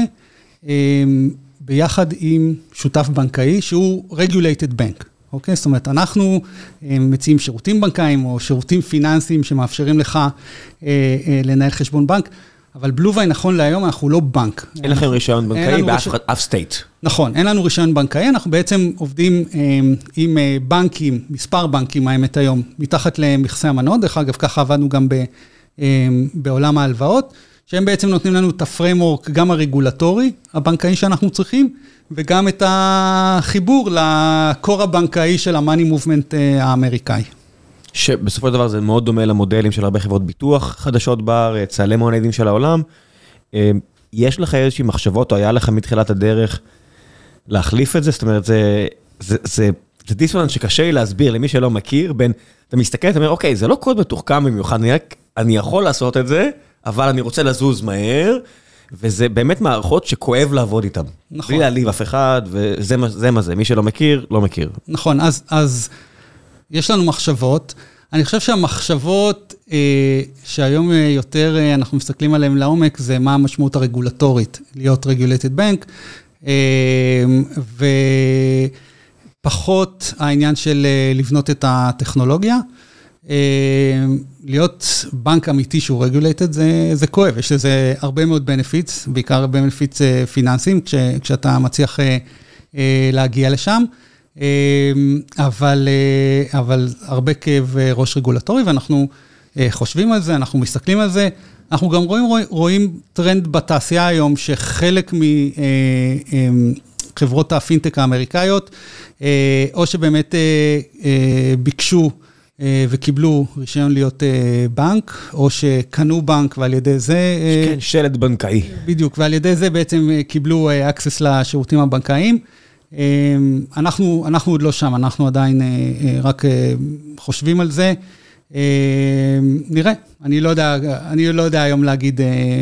אמ, ביחד עם שותף בנקאי שהוא Regulated Bank. אוקיי? זאת אומרת, אנחנו אמ, מציעים שירותים בנקאיים או שירותים פיננסיים שמאפשרים לך אה, לנהל חשבון בנק. אבל BlueVine נכון להיום אנחנו לא בנק. אין לכם רישיון בנקאי באף state. נכון, אין לנו רישיון בנקאי, אנחנו בעצם עובדים אמ, עם אה, בנקים, מספר בנקים האמת היום, מתחת למכסה המנוע, דרך אגב, ככה עבדנו גם אמ, בעולם ההלוואות, שהם בעצם נותנים לנו את ה-framework, גם הרגולטורי, הבנקאי שאנחנו צריכים, וגם את החיבור ל-core הבנקאי של ה-money movement אה, האמריקאי. שבסופו של דבר זה מאוד דומה למודלים של הרבה חברות ביטוח חדשות בארץ, הלמונדים של העולם. אה, יש לך איזושהי מחשבות, או היה לך מתחילת הדרך להחליף את זה? זאת אומרת, זה, זה, זה, זה דיסוננס שקשה לי להסביר למי שלא מכיר, בין, אתה מסתכל, אתה אומר, אוקיי, זה לא קוד מתוחכם במיוחד, אני רק, אני יכול לעשות את זה, אבל אני רוצה לזוז מהר, וזה באמת מערכות שכואב לעבוד איתן. נכון. בלי להעליב אף אחד, וזה זה מה זה, מי שלא מכיר, לא מכיר. נכון, אז... אז... יש לנו מחשבות. אני חושב שהמחשבות אה, שהיום אה, יותר אה, אנחנו מסתכלים עליהן לעומק, זה מה המשמעות הרגולטורית, להיות רגולטד בנק, אה, ופחות העניין של אה, לבנות את הטכנולוגיה. להיות בנק אמיתי שהוא רגולטד זה כואב, יש לזה הרבה מאוד בנפיץ, בעיקר בנפיץ פיננסיים, כשאתה מצליח להגיע לשם. אבל, אבל הרבה כאב ראש רגולטורי, ואנחנו חושבים על זה, אנחנו מסתכלים על זה. אנחנו גם רואים, רואים טרנד בתעשייה היום, שחלק מחברות הפינטק האמריקאיות, או שבאמת ביקשו וקיבלו רישיון להיות בנק, או שקנו בנק ועל ידי זה... כן, שלד בנקאי. בדיוק, ועל ידי זה בעצם קיבלו access לשירותים הבנקאיים. אנחנו, אנחנו עוד לא שם, אנחנו עדיין רק חושבים על זה. נראה, אני לא יודע, אני לא יודע היום להגיד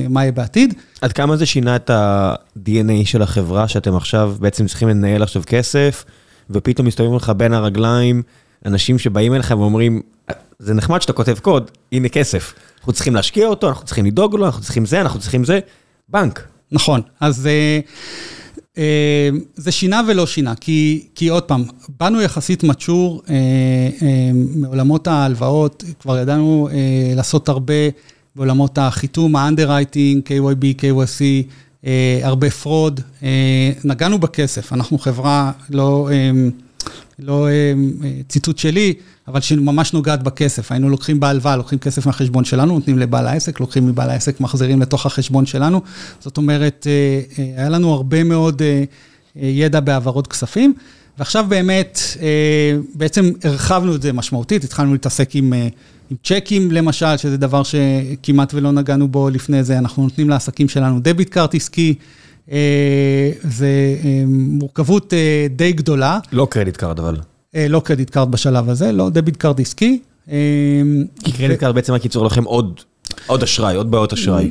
מה יהיה בעתיד. עד כמה זה שינה את ה-DNA של החברה, שאתם עכשיו בעצם צריכים לנהל עכשיו כסף, ופתאום מסתובבים לך בין הרגליים, אנשים שבאים אליכם ואומרים, זה נחמד שאתה כותב קוד, הנה כסף. אנחנו צריכים להשקיע אותו, אנחנו צריכים לדאוג לו, אנחנו צריכים זה, אנחנו צריכים זה, בנק. נכון, אז... זה שינה ולא שינה, כי, כי עוד פעם, באנו יחסית מצ'ור מעולמות ההלוואות, כבר ידענו לעשות הרבה בעולמות החיתום, ה-underwriting, KYB, KYC, הרבה fraud, נגענו בכסף, אנחנו חברה לא, לא ציטוט שלי, אבל שממש נוגעת בכסף, היינו לוקחים בהלוואה, לוקחים כסף מהחשבון שלנו, נותנים לבעל העסק, לוקחים מבעל העסק, מחזירים לתוך החשבון שלנו. זאת אומרת, היה לנו הרבה מאוד ידע בהעברות כספים, ועכשיו באמת, בעצם הרחבנו את זה משמעותית, התחלנו להתעסק עם, עם צ'קים למשל, שזה דבר שכמעט ולא נגענו בו לפני זה, אנחנו נותנים לעסקים שלנו debit card עסקי. זה מורכבות די גדולה. לא credit card אבל. לא credit card בשלב הזה, לא debit card עסקי. כי credit card בעצם רק ייצור לכם עוד אשראי, עוד בעיות אשראי.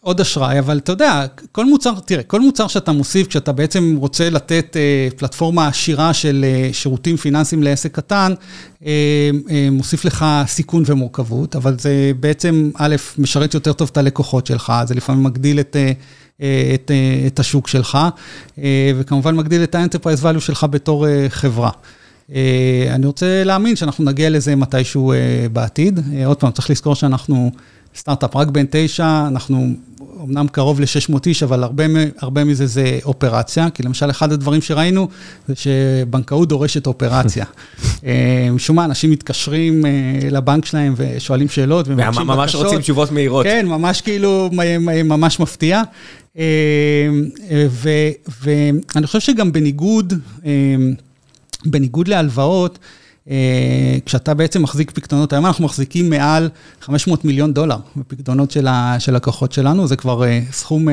עוד אשראי, אבל אתה יודע, כל מוצר, תראה, כל מוצר שאתה מוסיף, כשאתה בעצם רוצה לתת פלטפורמה עשירה של שירותים פיננסיים לעסק קטן, מוסיף לך סיכון ומורכבות, אבל זה בעצם, א', משרת יותר טוב את הלקוחות שלך, זה לפעמים מגדיל את... את, את השוק שלך, וכמובן מגדיל את ה-Enterprise Value שלך בתור חברה. אני רוצה להאמין שאנחנו נגיע לזה מתישהו בעתיד. עוד פעם, צריך לזכור שאנחנו סטארט-אפ רק בין תשע, אנחנו אמנם קרוב ל-600 איש, אבל הרבה, הרבה מזה זה אופרציה, כי למשל אחד הדברים שראינו, זה שבנקאות דורשת אופרציה. [LAUGHS] משום מה, אנשים מתקשרים לבנק שלהם ושואלים שאלות ומבקשים בקשות. ממש רוצים תשובות מהירות. כן, ממש כאילו, ממש מפתיע. ואני חושב שגם בניגוד, בניגוד להלוואות, כשאתה בעצם מחזיק פקדונות, היום אנחנו מחזיקים מעל 500 מיליון דולר בפקדונות של לקוחות שלנו, זה כבר סכום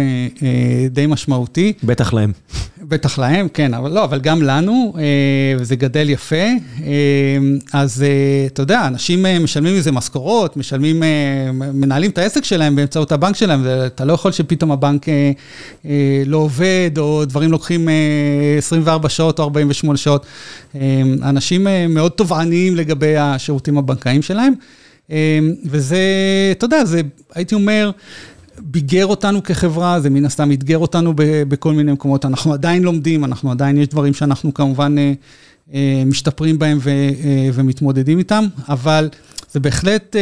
די משמעותי. בטח להם. בטח להם, כן, אבל לא, אבל גם לנו, וזה גדל יפה. אז אתה יודע, אנשים משלמים מזה משכורות, משלמים, מנהלים את העסק שלהם באמצעות הבנק שלהם, אתה לא יכול שפתאום הבנק לא עובד, או דברים לוקחים 24 שעות או 48 שעות. אנשים מאוד תובעניים לגבי השירותים הבנקאיים שלהם. וזה, אתה יודע, זה, הייתי אומר, ביגר אותנו כחברה, זה מן הסתם אתגר אותנו בכל מיני מקומות. אנחנו עדיין לומדים, אנחנו עדיין, יש דברים שאנחנו כמובן משתפרים בהם ומתמודדים איתם, אבל זה בהחלט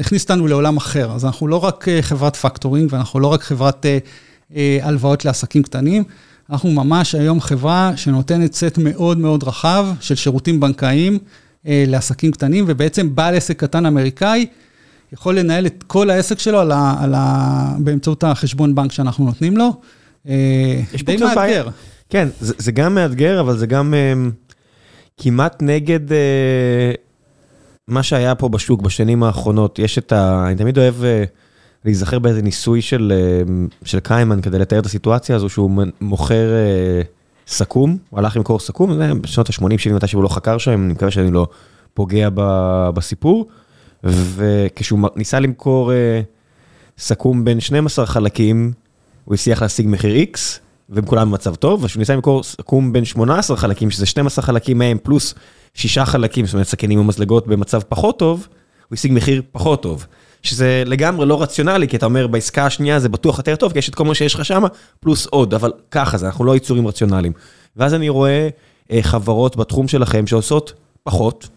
הכניס אותנו לעולם אחר. אז אנחנו לא רק חברת factoring, ואנחנו לא רק חברת הלוואות לעסקים קטנים, אנחנו ממש היום חברה שנותנת סט מאוד מאוד רחב של שירותים בנקאיים לעסקים קטנים, ובעצם בעל עסק קטן אמריקאי יכול לנהל את כל העסק שלו על ה, על ה, באמצעות החשבון בנק שאנחנו נותנים לו. יש די מאתגר. כן, זה, זה גם מאתגר, אבל זה גם um, כמעט נגד uh, מה שהיה פה בשוק בשנים האחרונות. יש את ה... אני תמיד אוהב... Uh, להיזכר באיזה ניסוי של, של קיימן כדי לתאר את הסיטואציה הזו, שהוא מוכר סכו"ם, הוא הלך למכור סכו"ם, זה בשנות ה-80-70 מתי שהוא לא חקר שם, אני מקווה שאני לא פוגע בסיפור, וכשהוא ניסה למכור סכו"ם בין 12 חלקים, הוא הצליח להשיג מחיר X, והם כולם במצב טוב, וכשהוא ניסה למכור סכו"ם בין 18 חלקים, שזה 12 חלקים מהם פלוס 6 חלקים, זאת אומרת סכינים ומזלגות במצב פחות טוב, הוא השיג מחיר פחות טוב. שזה לגמרי לא רציונלי, כי אתה אומר בעסקה השנייה זה בטוח יותר טוב, כי יש את כל מה שיש לך שם, פלוס עוד, אבל ככה זה, אנחנו לא יצורים רציונליים. ואז אני רואה חברות בתחום שלכם שעושות פחות,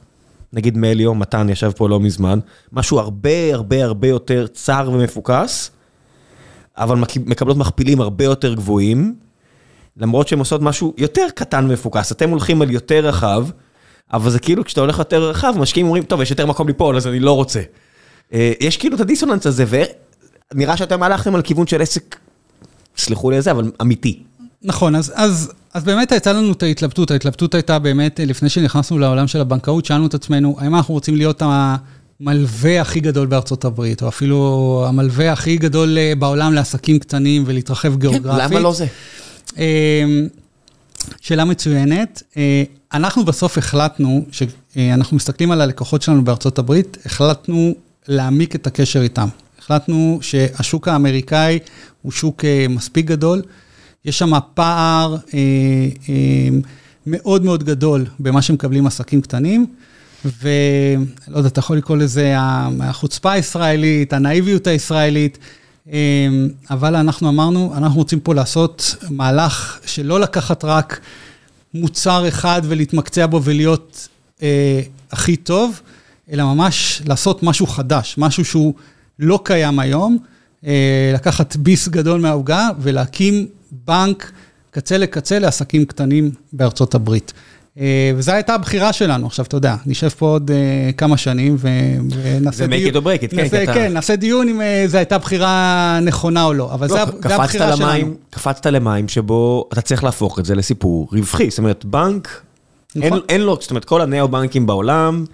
נגיד מליו, מתן ישב פה לא מזמן, משהו הרבה הרבה הרבה יותר צר ומפוקס, אבל מקבלות מכפילים הרבה יותר גבוהים, למרות שהן עושות משהו יותר קטן ומפוקס. אתם הולכים על יותר רחב, אבל זה כאילו כשאתה הולך יותר רחב, משקיעים אומרים, טוב, יש יותר מקום ליפול, אז אני לא רוצה. אה, יש כאילו את הדיסוננס הזה, ונראה שאתם הלכתם על כיוון של עסק, סלחו לי על זה, אבל אמיתי. נכון, אז, אז, אז באמת הייתה לנו את ההתלבטות, ההתלבטות הייתה באמת, לפני שנכנסנו לעולם של הבנקאות, שאלנו את עצמנו, האם אנחנו רוצים להיות המלווה הכי גדול בארצות הברית, או אפילו המלווה הכי גדול אה, בעולם לעסקים קטנים ולהתרחב כן, גיאוגרפית. למה לא זה? אמ, שאלה מצוינת. אה, אנחנו בסוף החלטנו, שאנחנו מסתכלים על הלקוחות שלנו בארצות הברית, החלטנו להעמיק את הקשר איתם. החלטנו שהשוק האמריקאי הוא שוק אה, מספיק גדול, יש שם פער אה, מאוד מאוד גדול במה שמקבלים עסקים קטנים, ולא יודע, אתה יכול לקרוא לזה החוצפה הישראלית, הנאיביות הישראלית. אמ, אבל אנחנו אמרנו, אנחנו רוצים פה לעשות מהלך שלא לקחת רק מוצר אחד ולהתמקצע בו ולהיות אה, הכי טוב, אלא ממש לעשות משהו חדש, משהו שהוא לא קיים היום, אה, לקחת ביס גדול מהעוגה ולהקים בנק קצה לקצה לעסקים קטנים בארצות הברית. אה, וזו הייתה הבחירה שלנו. עכשיו, אתה יודע, נשב פה עוד uh, כמה שנים ונעשה דיון. זה make it or break it, כן, נעשה, כן, נעשה דיון אם זו הייתה בחירה נכונה או לא, אבל לא, זו הבחירה למים, שלנו. קפצת למים שבו אתה צריך להפוך את זה לסיפור רווחי. זאת אומרת, בנק, נכון. אין, אין לו, זאת אומרת, כל הנאו-בנקים בעולם,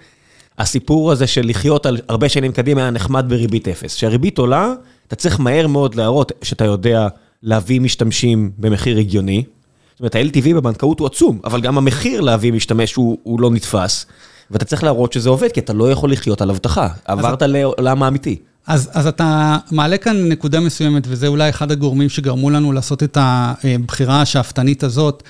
הסיפור הזה של לחיות על הרבה שנים קדימה היה נחמד בריבית אפס. כשהריבית עולה, אתה צריך מהר מאוד להראות שאתה יודע להביא משתמשים במחיר הגיוני. זאת אומרת, ה-LTV בבנקאות הוא עצום, אבל גם המחיר להביא משתמש הוא, הוא לא נתפס. ואתה צריך להראות שזה עובד, כי אתה לא יכול לחיות על הבטחה. עברת לעולם האמיתי. אז, אז אתה מעלה כאן נקודה מסוימת, וזה אולי אחד הגורמים שגרמו לנו לעשות את הבחירה השאפתנית הזאת.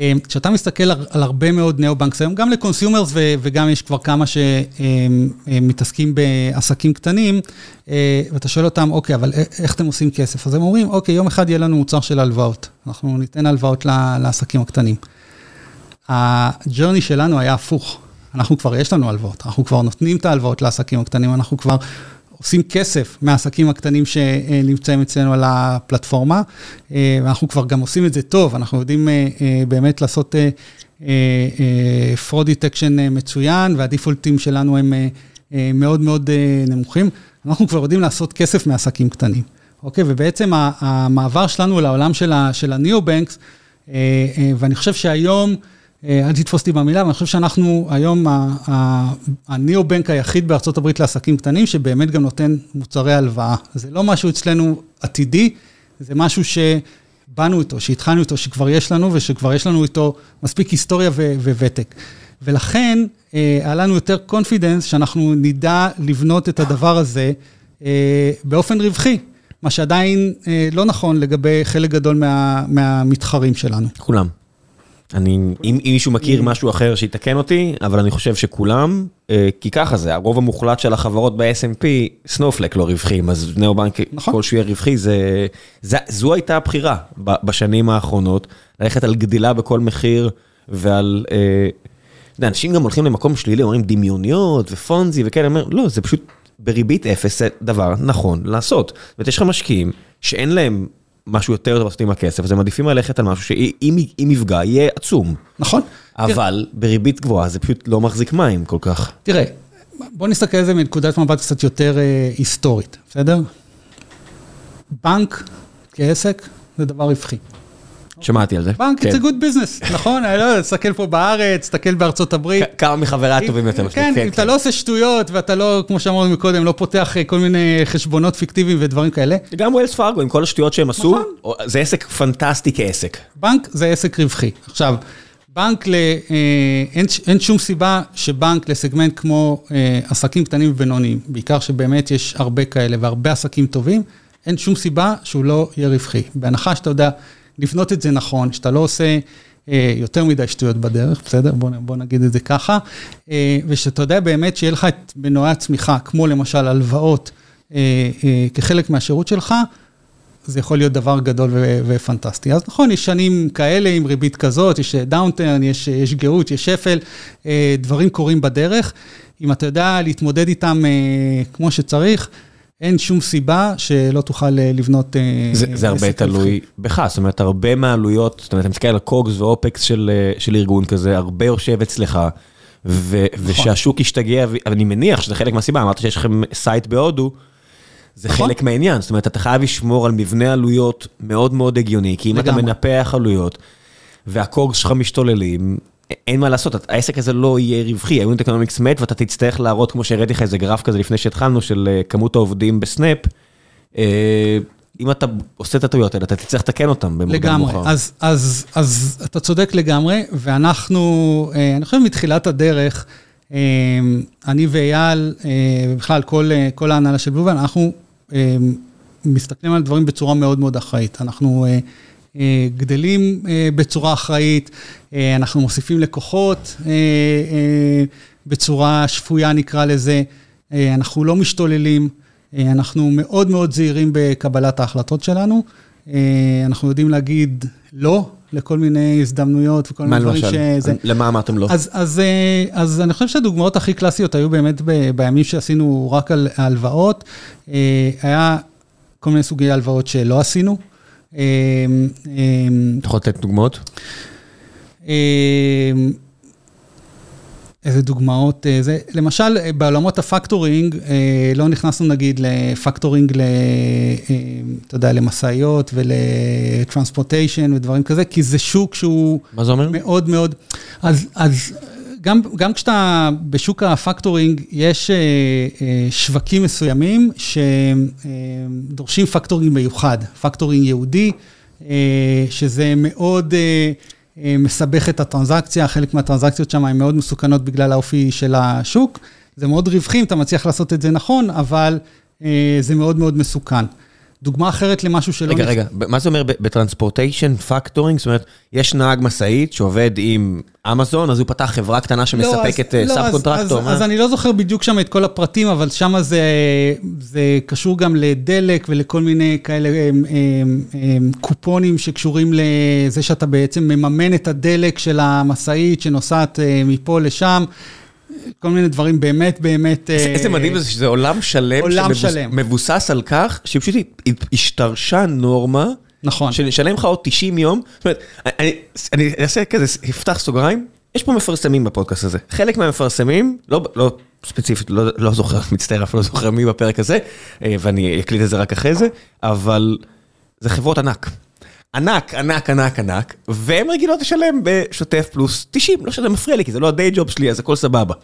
אמ, כשאתה מסתכל על הרבה מאוד neo-banks היום, גם ל-consumers וגם יש כבר כמה שמתעסקים בעסקים קטנים, אה, ואתה שואל אותם, אוקיי, אבל איך אתם עושים כסף? אז הם אומרים, אוקיי, יום אחד יהיה לנו מוצר של הלוואות, אנחנו ניתן הלוואות לעסקים הקטנים. ה-journey שלנו היה הפוך. אנחנו כבר, יש לנו הלוואות, אנחנו כבר נותנים את ההלוואות לעסקים הקטנים, אנחנו כבר עושים כסף מהעסקים הקטנים שנמצאים אצלנו על הפלטפורמה, אה, ואנחנו כבר גם עושים את זה טוב, אנחנו יודעים אה, אה, באמת לעשות fraud detection מצוין, והדיפולטים שלנו הם מאוד מאוד נמוכים. אנחנו כבר יודעים לעשות כסף מעסקים קטנים, אוקיי? ובעצם המעבר שלנו לעולם של הניאו-בנקס, ואני חושב שהיום, אל תתפוס אותי במילה, אבל אני חושב שאנחנו היום הניאו-בנק היחיד בארצות הברית לעסקים קטנים, שבאמת גם נותן מוצרי הלוואה. זה לא משהו אצלנו עתידי, זה משהו שבאנו איתו, שהתחלנו איתו, שכבר יש לנו, ושכבר יש לנו איתו מספיק היסטוריה וותק. ולכן, אה, היה לנו יותר קונפידנס שאנחנו נדע לבנות את הדבר הזה אה, באופן רווחי. מה שעדיין אה, לא נכון לגבי חלק גדול מה, מהמתחרים שלנו. כולם. אני, אם, מישהו מכיר משהו אחר שיתקן אותי, אבל אני חושב שכולם, אה, כי ככה זה, הרוב המוחלט של החברות ב-S&P, סנופלק לא רווחים, אז נאו-בנק נכון. כלשהו יהיה רווחי, זה, זה, זו הייתה הבחירה בשנים האחרונות, ללכת על גדילה בכל מחיר ועל... אה, אנשים גם הולכים למקום שלילי, אומרים דמיוניות ופונזי וכאלה, אומר, לא, זה פשוט בריבית אפס, זה דבר נכון לעשות. זאת אומרת, יש לך משקיעים שאין להם משהו יותר טוב לעשות עם הכסף, אז הם מעדיפים ללכת על משהו שאם יפגע יהיה עצום. נכון. אבל בריבית גבוהה זה פשוט לא מחזיק מים כל כך. תראה, בוא נסתכל על זה מנקודת מבט קצת יותר אה, היסטורית, בסדר? בנק כעסק זה דבר רווחי. שמעתי על זה. בנק, it's a good business, נכון? אני לא יודע, תסתכל פה בארץ, תסתכל בארצות הברית. כמה מחברי הטובים יותר. כן, אם אתה לא עושה שטויות ואתה לא, כמו שאמרנו מקודם, לא פותח אה, כל מיני חשבונות פיקטיביים ודברים כאלה. גם ווילס פארגו, עם כל השטויות שהם עשו, נכון. זה עסק פנטסטי כעסק. בנק זה עסק רווחי. עכשיו, בנק, ל, אה, אין, אין שום סיבה שבנק לסגמנט כמו אה, עסקים קטנים ובינוניים, בעיקר שבאמת יש הרבה כאלה והרבה עסקים טובים, אין שום סיבה שהוא לא יהיה רווחי. בהנחה שאתה יודע לבנות את זה נכון, שאתה לא עושה אה, יותר מדי שטויות בדרך, בסדר? בוא, בוא נגיד את זה ככה, אה, ושאתה יודע באמת שיהיה לך את מנועי הצמיחה, כמו למשל הלוואות, אה, אה, כחלק מהשירות שלך, זה יכול להיות דבר גדול ופנטסטי. אז נכון, יש שנים כאלה עם ריבית כזאת, יש downturn, יש, יש גאות, יש שפל, דברים קורים בדרך. אם אתה יודע להתמודד איתם כמו שצריך, אין שום סיבה שלא תוכל לבנות... זה, זה הרבה תלוי בך, זאת אומרת, הרבה מהעלויות, זאת אומרת, אתה מסתכל על קוגס ואופקס של, של ארגון כזה, הרבה יושב אצלך. ו- נכון. ושהשוק ישתגע, ואני מניח שזה חלק מהסיבה, אמרת שיש לכם site בהודו, זה נכון. חלק מהעניין, זאת אומרת, אתה חייב לשמור על מבנה עלויות מאוד מאוד הגיוני, כי אם. אתה מנפח עלויות, וה-COGS שלך משתוללים, אין מה לעשות, העסק הזה לא יהיה רווחי, ה-unit economics מת, ואתה תצטרך להראות, כמו שהראיתי לך איזה גרף כזה לפני שהתחלנו, של אה, כמות העובדים ב-Snap, אה, אם אתה עושה את הטעויות האלה, אתה תצטרך לתקן אותם במוקדם מאוחר. לגמרי, אז, אז, אז אתה צודק לגמרי, ואנחנו, אה, אני חושב מתחילת הדרך, אני ואייל, ובכלל כל, כל ההנהלה של בלובן, אנחנו מסתכלים על דברים בצורה מאוד מאוד אחראית. אנחנו גדלים בצורה אחראית, אנחנו מוסיפים לקוחות בצורה שפויה נקרא לזה, אנחנו לא משתוללים. אה, אנחנו מאוד מאוד זהירים בקבלת ההחלטות שלנו. אה, אנחנו יודעים להגיד לא לכל מיני הזדמנויות וכל מיני דברים שזה... למה אמרתם לא? אז, אז, אה, אז אני חושב שהדוגמאות הכי קלאסיות היו באמת ב, בימים שעשינו רק על הלוואות. היה כל מיני סוגי הלוואות שלא עשינו. אתה יכול לתת דוגמאות? איזה דוגמאות, אה, זה, למשל אה, בעולמות הפקטורינג, אה, לא נכנסנו נגיד לפקטורינג, ל, אתה יודע, למשאיות ול transportation ודברים כזה, כי זה שוק שהוא... מה זה אומר? מאוד מאוד, אז, אז גם, גם כשאתה בשוק הפקטורינג, יש שווקים מסוימים שדורשים פקטורינג מיוחד, פקטורינג ייעודי, שזה מאוד... אה, מסבך את הטרנזקציה, חלק מהטרנזקציות שם הן מאוד מסוכנות בגלל האופי של השוק. זה מאוד רווחי אם אתה מצליח לעשות את זה נכון, אבל אה, זה מאוד מאוד מסוכן. דוגמה אחרת למשהו שלא... רגע, רגע, מה זה אומר ב transportation פקטורינג? זאת אומרת, יש נהג משאית שעובד עם אמזון, אז הוא פתח חברה קטנה שמספקת sub לא, contractor. אז, אז, אז אני לא זוכר בדיוק שם את כל הפרטים, אבל שם זה, זה קשור גם לדלק ולכל מיני כאלה הם, הם, הם, קופונים שקשורים לזה שאתה בעצם מממן את הדלק של המשאית שנוסעת אה, מפה לשם. כל מיני דברים באמת, באמת... איזה מדהים זה שזה עולם שלם, עולם שלם, שמבוסס על כך שפשוט השתרשה נורמה, נכון, שנשלם לך עוד 90 יום, זאת אומרת, אני, אני אעשה כזה, אפתח סוגריים, יש פה מפרסמים בפודקאסט הזה, חלק מהמפרסמים, לא, לא ספציפית, לא, לא זוכר, [LAUGHS] מצטער, אף לא זוכר מי בפרק הזה, אה, ואני אקליט את זה רק אחרי זה, אבל זה חברות ענק. ענק, ענק, ענק, ענק, והן רגילות לשלם בשוטף פלוס 90, לא שזה מפריע לי, כי זה לא ה day job שלי, אז הכל סבבה.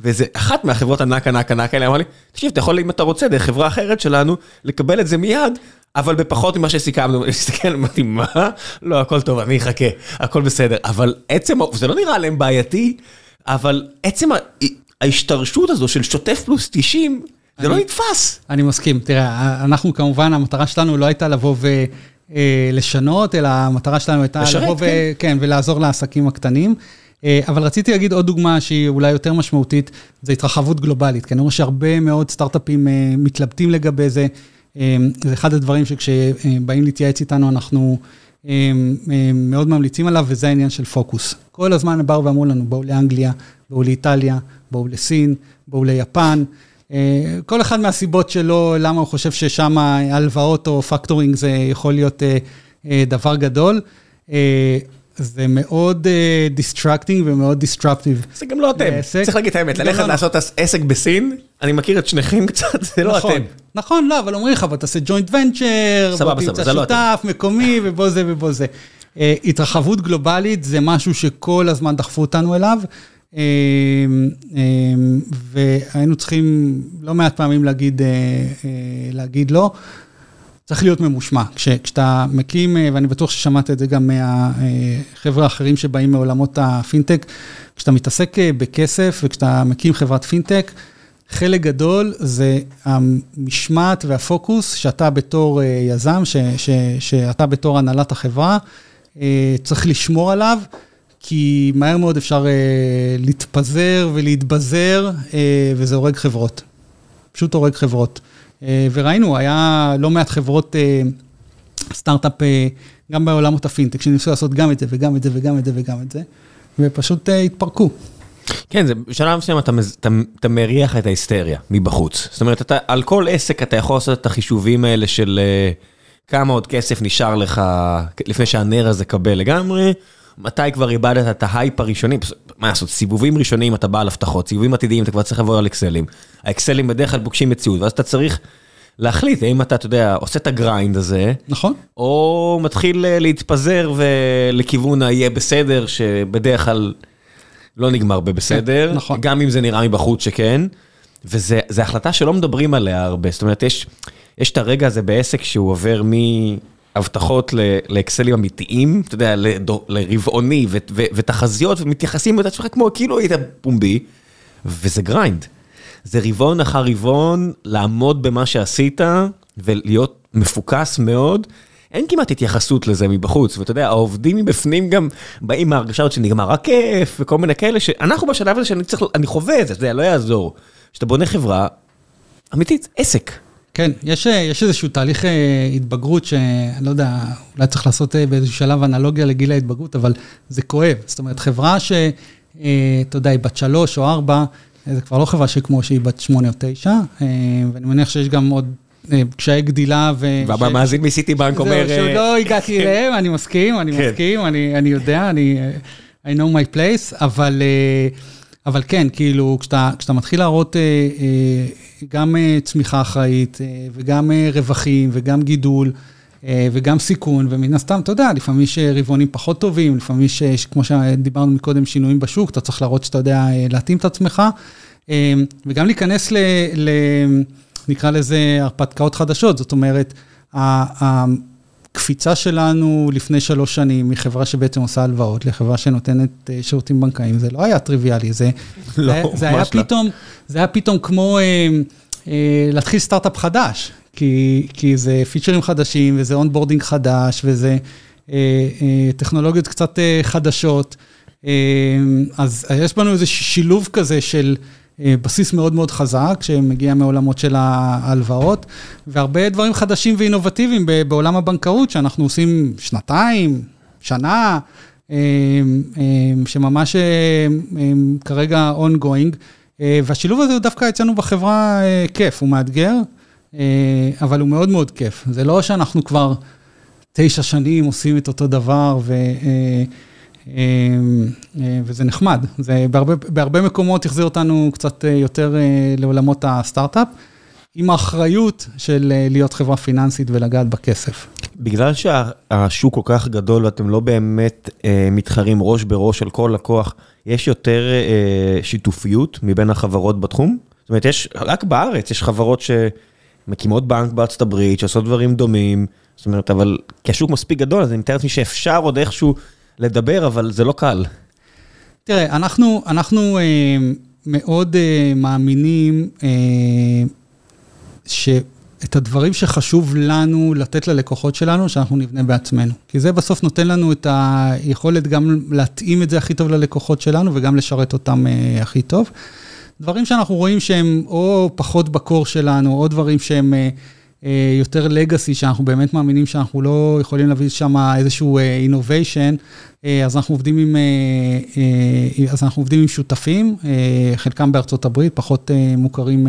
וזה אחת מהחברות ענק, ענק, ענק האלה, אמרה לי, תקשיב, אתה יכול, אם אתה רוצה, דרך חברה אחרת שלנו, לקבל את זה מיד, אבל בפחות ממה שסיכמנו. אני מסתכל, אמרתי, מה? לא, הכל טוב, אני אחכה, הכל בסדר. אבל עצם, זה לא נראה להם בעייתי, אבל עצם ההשתרשות הזו של שוטף פלוס 90, זה לא נתפס. אני מסכים, תראה, אנחנו כמובן, המטרה שלנו לא הייתה לבוא ו... אה, לשנות, אלא המטרה שלנו הייתה לבוא ו... כן. כן, ולעזור לעסקים הקטנים. אה, אבל רציתי להגיד עוד דוגמה שהיא אולי יותר משמעותית, זה התרחבות גלובלית, כי אני רואה שהרבה מאוד סטארט-אפים אה, מתלבטים לגבי זה. זה אחד הדברים שכשבאים להתייעץ איתנו, אנחנו מאוד ממליצים עליו, וזה העניין של פוקוס. כל הזמן באו ואמרו לנו, בואו לאנגליה, בואו לאיטליה, בואו לסין, בואו ליפן. אה, כל אחד מהסיבות שלו, למה הוא חושב ששם הלוואות או פקטורינג זה יכול להיות אה, אה, דבר גדול. זה מאוד distracting ומאוד disruptive. זה גם לא אתם, צריך להגיד את האמת, ללכת לא לעשות עסק בסין, אני מכיר את שניכם [LAUGHS] קצת, זה לא נכון, אתם. נכון, לא, אבל אומרים לך, בוא תעשה joint venture, בוא תמצא לא שותף, מקומי [LAUGHS] ובוא זה ובוא זה. התרחבות גלובלית זה משהו שכל הזמן דחפו אותנו אליו. אמ, אמ, והיינו צריכים לא מעט פעמים להגיד, אה, אה, להגיד לא. צריך להיות ממושמע. כש, כשאתה מקים, אה, ואני בטוח ששמעת את זה גם מהחבר'ה האחרים שבאים מעולמות הפינטק, כשאתה מתעסק בכסף וכשאתה מקים חברת פינטק, חלק גדול זה המשמעת והפוקוס שאתה בתור יזם, ש, ש, שאתה בתור הנהלת החברה, צריך לשמור עליו. כי מהר מאוד אפשר אה, להתפזר ולהתבזר, אה, וזה הורג חברות. פשוט הורג חברות. אה, וראינו, היה לא מעט חברות אה, סטארט-אפ, גם בעולמות הפינטק, שניסו לעשות גם את זה וגם את זה וגם את זה וגם את זה, ופשוט התפרקו. כן, זה בשלב מסוים אתה, אתה, אתה מריח את ההיסטריה מבחוץ. זאת אומרת, אתה, על כל עסק אתה יכול לעשות את החישובים האלה של אה, כמה עוד כסף נשאר לך לפני שהנר הזה כבה לגמרי, מתי כבר איבדת את ההייפ הראשוני, מה לעשות, סיבובים ראשונים אתה בא על הבטחות, סיבובים עתידיים אתה כבר צריך לבוא על אקסלים. האקסלים בדרך כלל פוגשים מציאות, ואז אתה צריך להחליט האם אתה, אתה יודע, עושה את הגריינד הזה, נכון, או מתחיל אה, להתפזר ולכיוון היהיה בסדר, שבדרך כלל... לא נגמר בבסדר, כן, נכון. גם אם זה נראה מבחוץ שכן, וזו החלטה שלא מדברים עליה הרבה, זאת אומרת, יש, יש את הרגע הזה בעסק שהוא עובר מהבטחות לאקסלים אמיתיים, אתה יודע, לרבעוני ותחזיות, ומתייחסים את עצמך כמו כאילו היית פומבי, וזה grind. זה רבעון אחר רבעון, לעמוד במה שעשית ולהיות מפוקס מאוד. אין כמעט התייחסות לזה מבחוץ, ואתה יודע, העובדים מבפנים גם באים מהרגשה שנגמר הכיף, וכל מיני כאלה, שאנחנו בשלב הזה שאני צריך, אני חווה את זה, אתה יודע, לא יעזור. כשאתה בונה חברה, אמיתית, עסק. כן, יש, יש איזשהו תהליך אה, התבגרות שאני לא יודע, אולי צריך לעשות אה, באיזשהו שלב אנלוגיה לגיל ההתבגרות, אבל זה כואב. זאת אומרת, חברה שאתה אה, יודע, היא בת שלוש או ארבע, זה כבר לא חברה שכמו שהיא בת שמונה או תשע, ואני מניח שיש גם עוד אה, קשיי גדילה ו... והמאזין מסיטי בנק אומר... זהו, שעוד לא הגעתי אליהם, אני מסכים, אני כן. מסכים, אני יודע, אני... I know my place, אבל, אה, אבל כן, כאילו, כשאתה, כשאתה מתחיל להראות אה, גם צמיחה אחראית, וגם רווחים, וגם גידול, וגם סיכון, ומן הסתם, אתה יודע, לפעמים יש רבעונים פחות טובים, לפעמים יש, כמו שדיברנו מקודם, שינויים בשוק, אתה צריך להראות שאתה יודע להתאים את עצמך, וגם להיכנס ל... ל נקרא לזה הרפתקאות חדשות, זאת אומרת, הקפיצה שלנו לפני שלוש שנים מחברה שבעצם עושה הלוואות לחברה שנותנת אה, שירותים בנקאיים, זה לא היה טריוויאלי, זה, [LAUGHS] לא, זה, זה היה לא. פתאום, זה היה פתאום כמו אה, אה, להתחיל סטארט-אפ חדש, כי, כי זה פיצ'רים חדשים וזה אונבורדינג חדש וזה אה, אה, טכנולוגיות קצת אה, חדשות. אה, אז יש לנו איזה שילוב כזה של... אה, בסיס מאוד מאוד חזק, שמגיע מעולמות של ההלוואות, והרבה דברים חדשים ואינובטיביים בעולם הבנקאות, שאנחנו עושים שנתיים, שנה, אה, אה, שממש כרגע ongoing, והשילוב הזה הוא דווקא אצלנו בחברה כיף, הוא מאתגר, אבל הוא מאוד מאוד כיף. זה לא שאנחנו כבר תשע שנים עושים את אותו דבר, ו... אמ, אה, וזה נחמד. זה בהרבה, בהרבה מקומות החזיר אותנו קצת אה, יותר אה, לעולמות הסטארט-אפ, עם האחריות של להיות חברה פיננסית ולגעת בכסף. בגלל שהשוק כל כך גדול ואתם לא באמת מתחרים ראש בראש על כל לקוח, יש יותר שיתופיות מבין החברות בתחום? זאת אומרת, יש, רק בארץ יש חברות שמקימות בנק בארצות הברית, שעושות דברים דומים, זאת אומרת, אבל כי השוק מספיק גדול, אז אני מתאר לעצמי שאפשר עוד איכשהו... לדבר, אבל זה לא קל. תראה, אנחנו, אנחנו אה, מאוד אה, מאמינים אה, שאת הדברים שחשוב לנו לתת ללקוחות שלנו, שאנחנו נבנה בעצמנו. כי זה בסוף נותן לנו את היכולת גם להתאים את זה הכי טוב ללקוחות שלנו וגם לשרת אותם אה, הכי טוב. דברים שאנחנו רואים שהם או פחות בקור שלנו, או דברים שהם... אה, יותר לגאסי, שאנחנו באמת מאמינים שאנחנו לא יכולים להביא שם איזשהו innovation, אה, אז אנחנו עובדים עם, אה, אז אנחנו עובדים עם שותפים, חלקם בארצות הברית, פחות מוכרים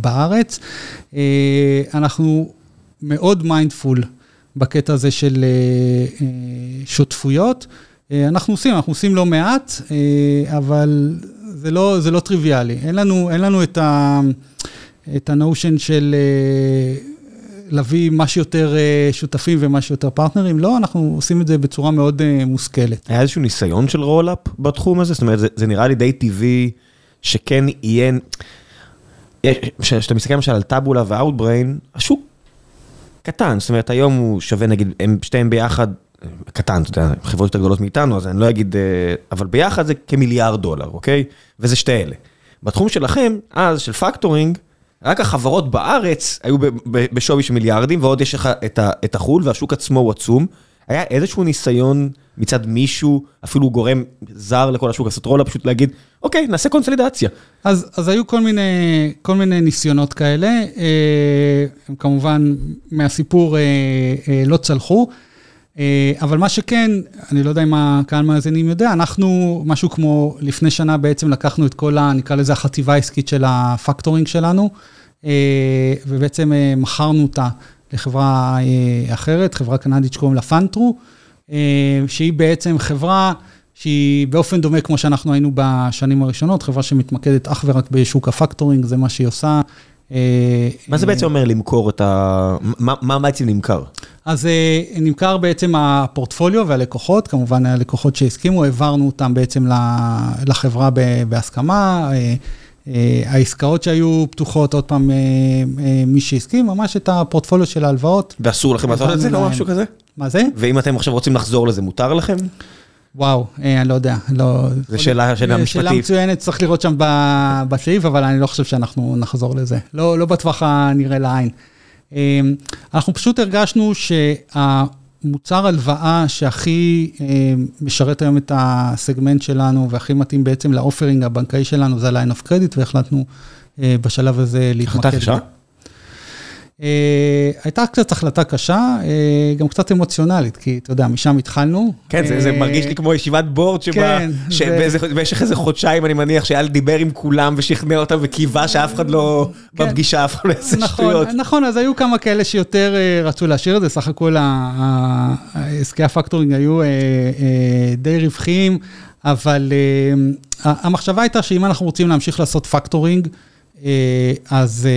בארץ. אנחנו מאוד מיינדפול בקטע הזה של שותפויות. אנחנו עושים, אנחנו עושים לא מעט, אבל זה לא, זה לא טריוויאלי. אין לנו, אין לנו את ה... את ה notion של אה, להביא מה שיותר אה, שותפים ומה שיותר פרטנרים, לא, אנחנו עושים את זה בצורה מאוד אה, מושכלת. היה איזשהו ניסיון של roll-up בתחום הזה? זאת אומרת, זה, זה נראה לי די טבעי שכן יהיה... כשאתה מסתכל למשל על טאבולה ואוטבריין, השוק קטן, זאת אומרת, היום הוא שווה נגיד, הם שתיהם ביחד, קטן, אתה יודע, חברות יותר גדולות מאיתנו, אז אני לא אגיד, אבל ביחד זה כמיליארד דולר, אוקיי? וזה שתי אלה. בתחום שלכם, אז, של פקטורינג, רק החברות בארץ היו בשווי של מיליארדים, ועוד יש לך את החו"ל, והשוק עצמו הוא עצום. היה איזשהו ניסיון מצד מישהו, אפילו גורם זר לכל השוק, הסטרולה, פשוט להגיד, אוקיי, נעשה קונסולידציה. אז, אז היו כל מיני, כל מיני ניסיונות כאלה, אה, הם כמובן מהסיפור אה, אה, לא צלחו, אבל מה שכן, אני לא יודע אם הקהל מאזינים יודע, אנחנו, משהו כמו לפני שנה בעצם לקחנו את כל ה... נקרא לזה החטיבה העסקית של הפקטורינג שלנו, אה, ובעצם אה, מכרנו אותה לחברה אה, אחרת, חברה קנדית שקוראים לה FundThrough, אה, שהיא בעצם חברה שהיא באופן דומה כמו שאנחנו היינו בשנים הראשונות, חברה שמתמקדת אך ורק בשוק הפקטורינג, זה מה שהיא עושה. אה, מה זה בעצם אומר למכור את ה... מה, מה בעצם נמכר? אז נמכר בעצם הפורטפוליו והלקוחות, כמובן הלקוחות שהסכימו, העברנו אותם בעצם לחברה בהסכמה. העסקאות שהיו פתוחות, עוד פעם, מי שהסכים, ממש את הפורטפוליו של ההלוואות. ואסור לכם לעשות את זה, לא משהו כזה? מה זה? ואם אתם עכשיו רוצים לחזור לזה, מותר לכם? וואו, אני לא יודע, לא... זו שאלה, שאלה משפטית. שאלה מצוינת, צריך לראות שם בסעיף, אבל אני לא חושב שאנחנו נחזור לזה. לא, לא בטווח הנראה לעין. אנחנו פשוט הרגשנו שהמוצר הלוואה שהכי משרת היום את הסגמנט שלנו, והכי מתאים בעצם לאופרינג הבנקאי שלנו, זה ה-line of credit, והחלטנו בשלב הזה להתמקד. החלטה קשה? הייתה קצת החלטה קשה, גם קצת אמוציונלית, כי אתה יודע, משם התחלנו. כן, זה מרגיש לי כמו ישיבת board שבה, במשך איזה חודשיים אני מניח שאייל דיבר עם כולם ושכנע אותם וקיווה שאף אחד לא בפגישה, אף אחד לא יעשה שטויות. נכון, אז היו כמה כאלה שיותר רצו להשאיר את זה, סך הכל עסקי ה factoring היו די רווחיים, אבל המחשבה הייתה שאם אנחנו רוצים להמשיך לעשות factoring, אז,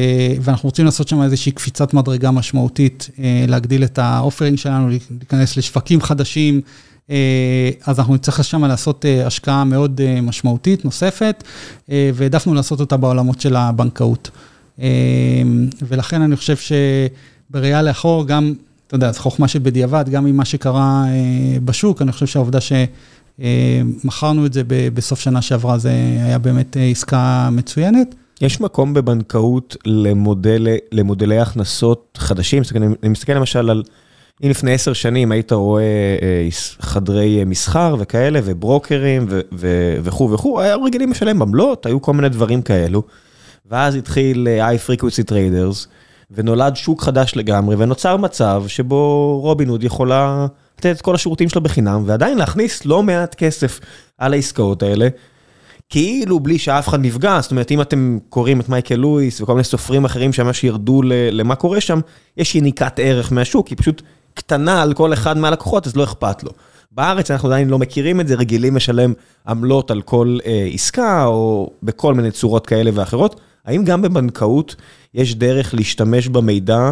ואנחנו רוצים לעשות שם איזושהי קפיצת מדרגה משמעותית, להגדיל את האופרינג שלנו, להיכנס לשווקים חדשים, אז אנחנו נצטרך שם לעשות השקעה מאוד משמעותית, נוספת, והעדפנו לעשות אותה בעולמות של הבנקאות. ולכן אני חושב שבראייה לאחור, גם, אתה יודע, זו חוכמה שבדיעבד, גם עם מה שקרה בשוק, אני חושב שהעובדה שמכרנו את זה בסוף שנה שעברה, זה היה באמת עסקה מצוינת. יש מקום בבנקאות למודל, למודלי הכנסות חדשים? אומרת, אני מסתכל למשל על, אם לפני עשר שנים היית רואה חדרי מסחר וכאלה, וברוקרים וכו' וכו', היו רגילים לשלם עמלות, היו כל מיני דברים כאלו. ואז התחיל high frequency traders, ונולד שוק חדש לגמרי, ונוצר מצב שבו רובין הוד יכולה לתת את כל השירותים שלה בחינם, ועדיין להכניס לא מעט כסף על העסקאות האלה. כאילו בלי שאף אחד נפגע, זאת אומרת, אם אתם קוראים את מייקל לואיס וכל מיני סופרים אחרים שממש ירדו למה קורה שם, יש יניקת ערך מהשוק, היא פשוט קטנה על כל אחד מהלקוחות, אז לא אכפת לו. בארץ אנחנו עדיין לא מכירים את זה, רגילים לשלם עמלות על כל אה, עסקה, או בכל מיני צורות כאלה ואחרות. האם גם בבנקאות יש דרך להשתמש במידע,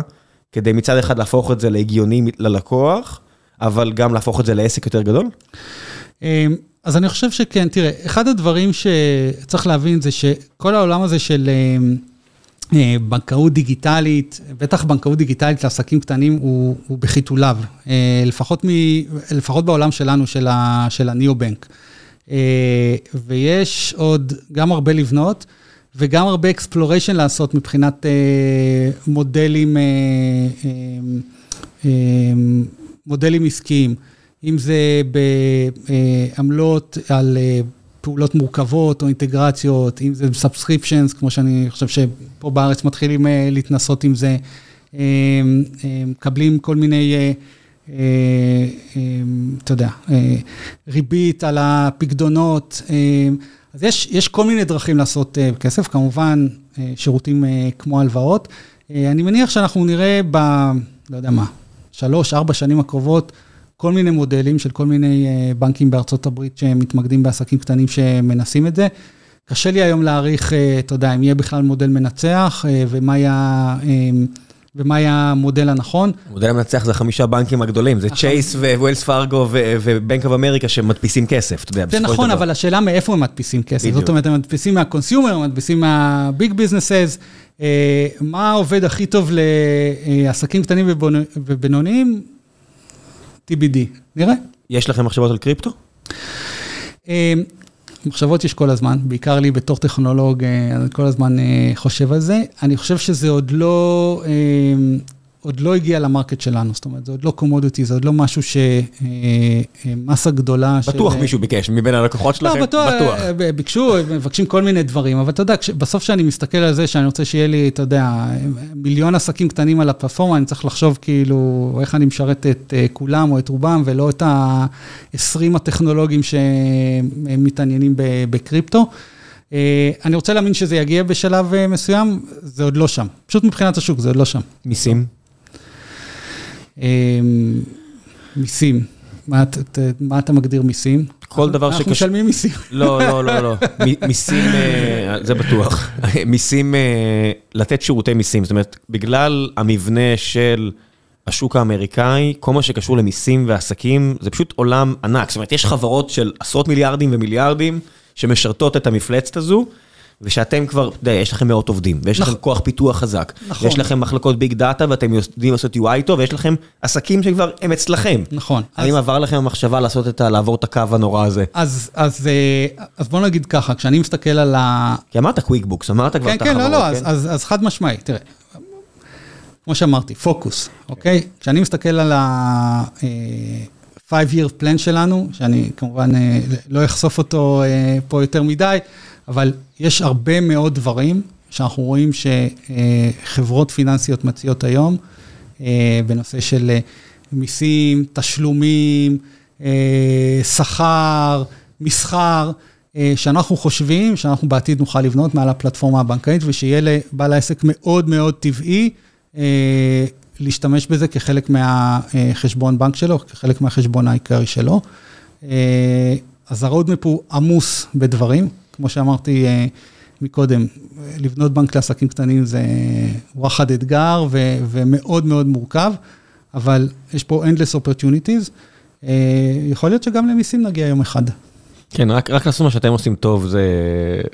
כדי מצד אחד להפוך את זה להגיוני ללקוח, אבל גם להפוך את זה לעסק יותר גדול? אז אני חושב שכן, תראה, אחד הדברים שצריך להבין זה שכל העולם הזה של בנקאות דיגיטלית, בטח בנקאות דיגיטלית לעסקים קטנים, הוא, הוא בחיתוליו, לפחות, מ, לפחות בעולם שלנו, של, ה, של ה neo-bank. ויש עוד גם הרבה לבנות, וגם הרבה exploration לעשות מבחינת מודלים, מודלים עסקיים. אם זה בעמלות על פעולות מורכבות או אינטגרציות, אם זה subscriptions, כמו שאני חושב שפה בארץ מתחילים להתנסות עם זה, מקבלים כל מיני, אתה יודע, ריבית על הפקדונות. אז יש, יש כל מיני דרכים לעשות כסף, כמובן שירותים כמו הלוואות. אני מניח שאנחנו נראה ב... לא יודע מה, שלוש, ארבע שנים הקרובות, כל מיני מודלים של כל מיני בנקים בארצות הברית שמתמקדים בעסקים קטנים שמנסים את זה. קשה לי היום להעריך, אתה יודע, אם יהיה בכלל מודל מנצח ומה היה... ומה היה המודל הנכון. המודל המנצח זה חמישה בנקים הגדולים, זה Chase, Wells Fargo ו Bank of America שמדפיסים כסף, אתה יודע, זה נכון, אבל השאלה מאיפה הם מדפיסים כסף. זאת אומרת, הם מדפיסים מה consumer, הם מדפיסים מה big businesses. מה עובד הכי טוב לעסקים קטנים ובינוניים? TBD, נראה. יש לכם מחשבות על קריפטו? מחשבות יש כל הזמן, בעיקר לי בתור טכנולוג, אני כל הזמן חושב על זה. אני חושב שזה עוד לא, עוד לא הגיע למרקט שלנו, זאת אומרת, זה עוד לא קומודיטי, זה עוד לא משהו שמסה גדולה של... בטוח מישהו ביקש מבין הלקוחות לא, שלכם, לא, בטוח. בטוח. ביקשו, מבקשים כל מיני דברים, אבל אתה יודע, בסוף כשאני מסתכל על זה, שאני רוצה שיהיה לי, אתה יודע, מיליון עסקים קטנים על הפלטפורמה, אני צריך לחשוב כאילו, איך אני משרת את כולם או את רובם, ולא את ה-20 הטכנולוגים שמתעניינים בקריפטו. אה, אני רוצה להאמין שזה יגיע בשלב אה, מסוים, זה עוד לא שם. פשוט מבחינת השוק, זה עוד לא שם. מיסים? אה, מיסים. מה, מה אתה מגדיר מיסים? כל דבר שקשור... אנחנו משלמים מיסים. לא, לא, לא, לא. מיסים, זה בטוח. [LAUGHS] מיסים, לתת שירותי מיסים. זאת אומרת, בגלל המבנה של השוק האמריקאי, כל מה שקשור למיסים ועסקים, זה פשוט עולם ענק. זאת אומרת, יש חברות של עשרות מיליארדים ומיליארדים, שמשרתות את המפלצת הזו, ושאתם כבר, אתה יודע, יש לכם מאות עובדים, ויש לכם כוח פיתוח חזק, נכון. ויש לכם מחלקות big data, ואתם יודעים לעשות UI טוב, ויש לכם עסקים שכבר הם אצלכם. נכון. האם עבר לכם המחשבה לעשות את ה... לעבור את הקו הנורא הזה? אז, אז, אה, אז בוא נגיד ככה, כשאני מסתכל על ה... כי אמרת QuickBooks, אמרת כבר את החברות, כן? כן, לא, לא, כן? אז, אז חד משמעי, תראה. כמו שאמרתי, פוקוס, אוקיי? כשאני מסתכל על ה... אה, 5-year plan שלנו, שאני כמובן אה, לא אחשוף אותו אה, פה יותר מדי, אבל יש הרבה מאוד דברים שאנחנו רואים שחברות פיננסיות מציעות היום, אה, בנושא של מיסים, תשלומים, שכר, מסחר, שאנחנו חושבים שאנחנו בעתיד נוכל לבנות מעל הפלטפורמה הבנקאית, ושיהיה לבעל העסק מאוד מאוד טבעי להשתמש בזה כחלק מהחשבון בנק שלו, כחלק מהחשבון העיקרי שלו. אה, אז ה roadmap הוא עמוס בדברים, כמו שאמרתי אה, מקודם, לבנות בנק לעסקים קטנים זה וואחד אתגר ו- ומאוד מאוד מורכב, אבל יש פה endless opportunities. אה, יכול להיות שגם למיסים נגיע יום אחד. כן, רק, רק לעשות מה שאתם עושים טוב, זה,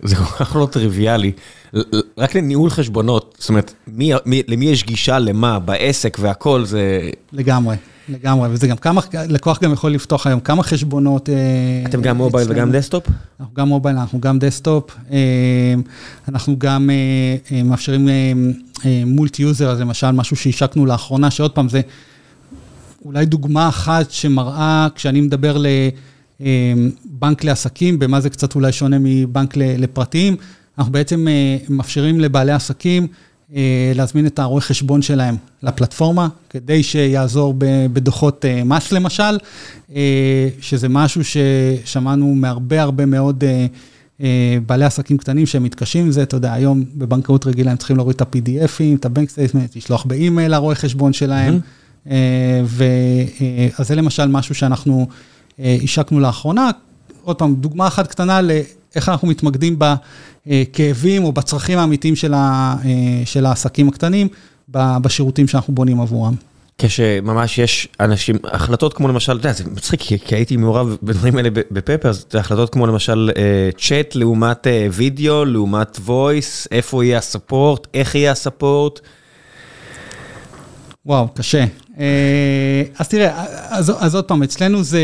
זה כל כך לא טריוויאלי. רק לניהול חשבונות, זאת אומרת, מי, מי, למי יש גישה למה בעסק והכל, זה... לגמרי, לגמרי, וזה גם כמה, לקוח גם יכול לפתוח היום כמה חשבונות. אה, אתם גם mobile וגם desktop? אנחנו גם mobile, אנחנו גם desktop. אה, אנחנו גם אה, מאפשרים multi-user, אז למשל משהו שהשקנו לאחרונה, שעוד פעם, זה אולי דוגמה אחת שמראה, כשאני מדבר ל... בנק לעסקים, במה זה קצת אולי שונה מבנק לפרטיים. אנחנו בעצם אה, מאפשרים לבעלי עסקים אה, להזמין את הרואה חשבון שלהם לפלטפורמה, כדי שיעזור בדוחות אה, מס למשל, שזה משהו ששמענו מהרבה הרבה מאוד בעלי עסקים קטנים שהם מתקשים עם זה, אתה יודע, היום בבנקאות רגילה הם צריכים להוריד את ה-PDFים, את ה-Bank Statement, לשלוח באימייל לרואה חשבון שלהם, mm-hmm. אז זה למשל משהו שאנחנו השקנו לאחרונה. עוד פעם, דוגמה אחת קטנה לאיך אנחנו מתמקדים בכאבים או בצרכים האמיתיים של, ה, של העסקים הקטנים, בשירותים שאנחנו בונים עבורם. כשממש יש אנשים, החלטות כמו למשל, אתה יודע, זה מצחיק, כי, כי הייתי מעורב בדברים האלה בפפרס, זה החלטות כמו למשל צ'אט לעומת וידאו, לעומת וויס, איפה יהיה הספורט, איך יהיה הספורט. וואו, קשה. אז תראה, אז, אז עוד פעם, אצלנו זה...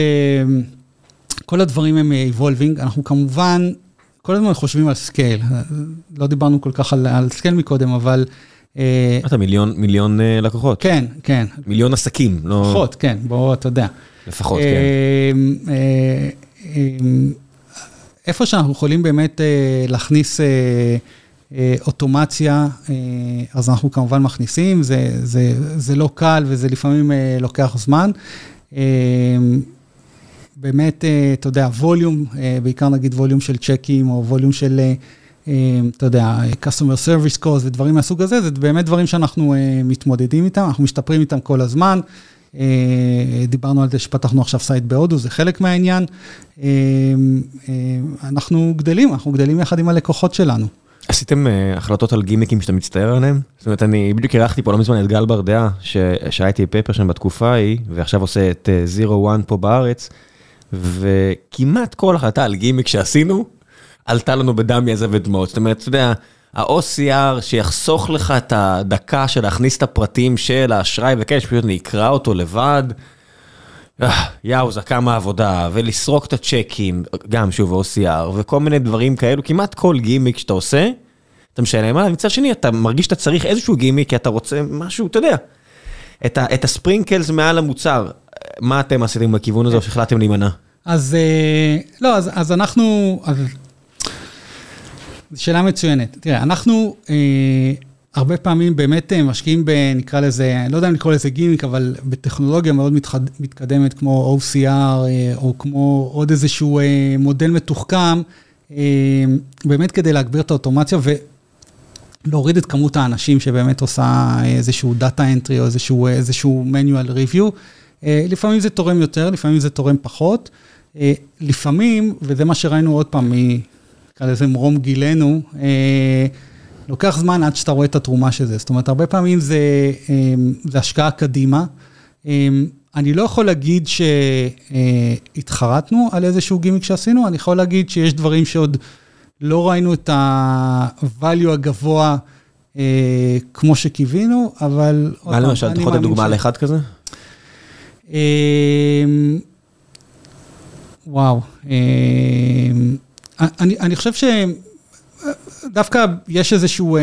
כל הדברים הם evolving, אנחנו כמובן, כל הזמן חושבים על scale, לא דיברנו כל כך על, על scale מקודם, אבל... אה, אתה מיליון, מיליון אה, לקוחות. כן, כן. מיליון עסקים, לא... לפחות, כן, בוא, אתה יודע. לפחות, כן. אה, איפה שאנחנו יכולים באמת להכניס אוטומציה, אז אנחנו כמובן מכניסים, זה, זה, זה לא קל וזה לפעמים לוקח זמן. באמת, אה, אתה יודע, volume, אה, בעיקר נגיד volume של צ'קים, או volume של, אה, אתה יודע, customer service cost ודברים מהסוג הזה, זה באמת דברים שאנחנו מתמודדים איתם, אנחנו משתפרים איתם כל הזמן. דיברנו על זה שפתחנו עכשיו site בהודו, זה חלק מהעניין. אנחנו גדלים, אנחנו גדלים יחד עם הלקוחות שלנו. עשיתם החלטות על גימיקים שאתה מצטער עליהם? זאת אומרת, אני בדיוק אירחתי פה לא מזמן את גל ברדעה, שהייתי פפר שם בתקופה ההיא, ועכשיו עושה את זירו וואן פה בארץ. וכמעט כל החלטה על גימיק שעשינו, עלתה לנו בדמי הזה ודמעות. זאת אומרת, אתה יודע, ה-OCR שיחסוך לך את הדקה של להכניס את הפרטים של האשראי וכאלה, שפשוט נקרא אותו לבד. אה, יאו, זה כמה עבודה, ולסרוק את הצ'קים, גם שוב OCR, וכל מיני דברים כאלו, כמעט כל גימיק שאתה עושה, אתה משלם עליו, מצד שני אתה מרגיש שאתה צריך איזשהו גימיק, כי אתה רוצה משהו, אתה יודע. את ה sprinkles מעל המוצר, מה אתם עשיתם בכיוון הזה, או שהחלטתם להימנע? אז לא, אז אנחנו... זו שאלה מצוינת. תראה, אנחנו הרבה פעמים באמת משקיעים ב... נקרא לזה, אני לא יודע אם לקרוא לזה גימיק, אבל בטכנולוגיה מאוד מתקדמת, כמו OCR, או כמו עוד איזשהו מודל מתוחכם, באמת כדי להגביר את האוטומציה ולהוריד את כמות האנשים שבאמת עושה איזשהו דאטה אנטרי או איזשהו, איזשהו manual review. לפעמים זה תורם יותר, לפעמים זה תורם פחות. לפעמים, וזה מה שראינו עוד פעם, נקרא לזה מרום גילנו, לוקח זמן עד שאתה רואה את התרומה של זה. זאת אומרת, הרבה פעמים זה, זה השקעה קדימה. אני לא יכול להגיד שהתחרטנו על איזשהו גימיק שעשינו, אני יכול להגיד שיש דברים שעוד לא ראינו את ה-value הגבוה כמו שקיווינו, אבל... מה למשל, אתה יכול לתת דוגמה על אחד כזה? וואו, אני חושב שדווקא יש איזשהו...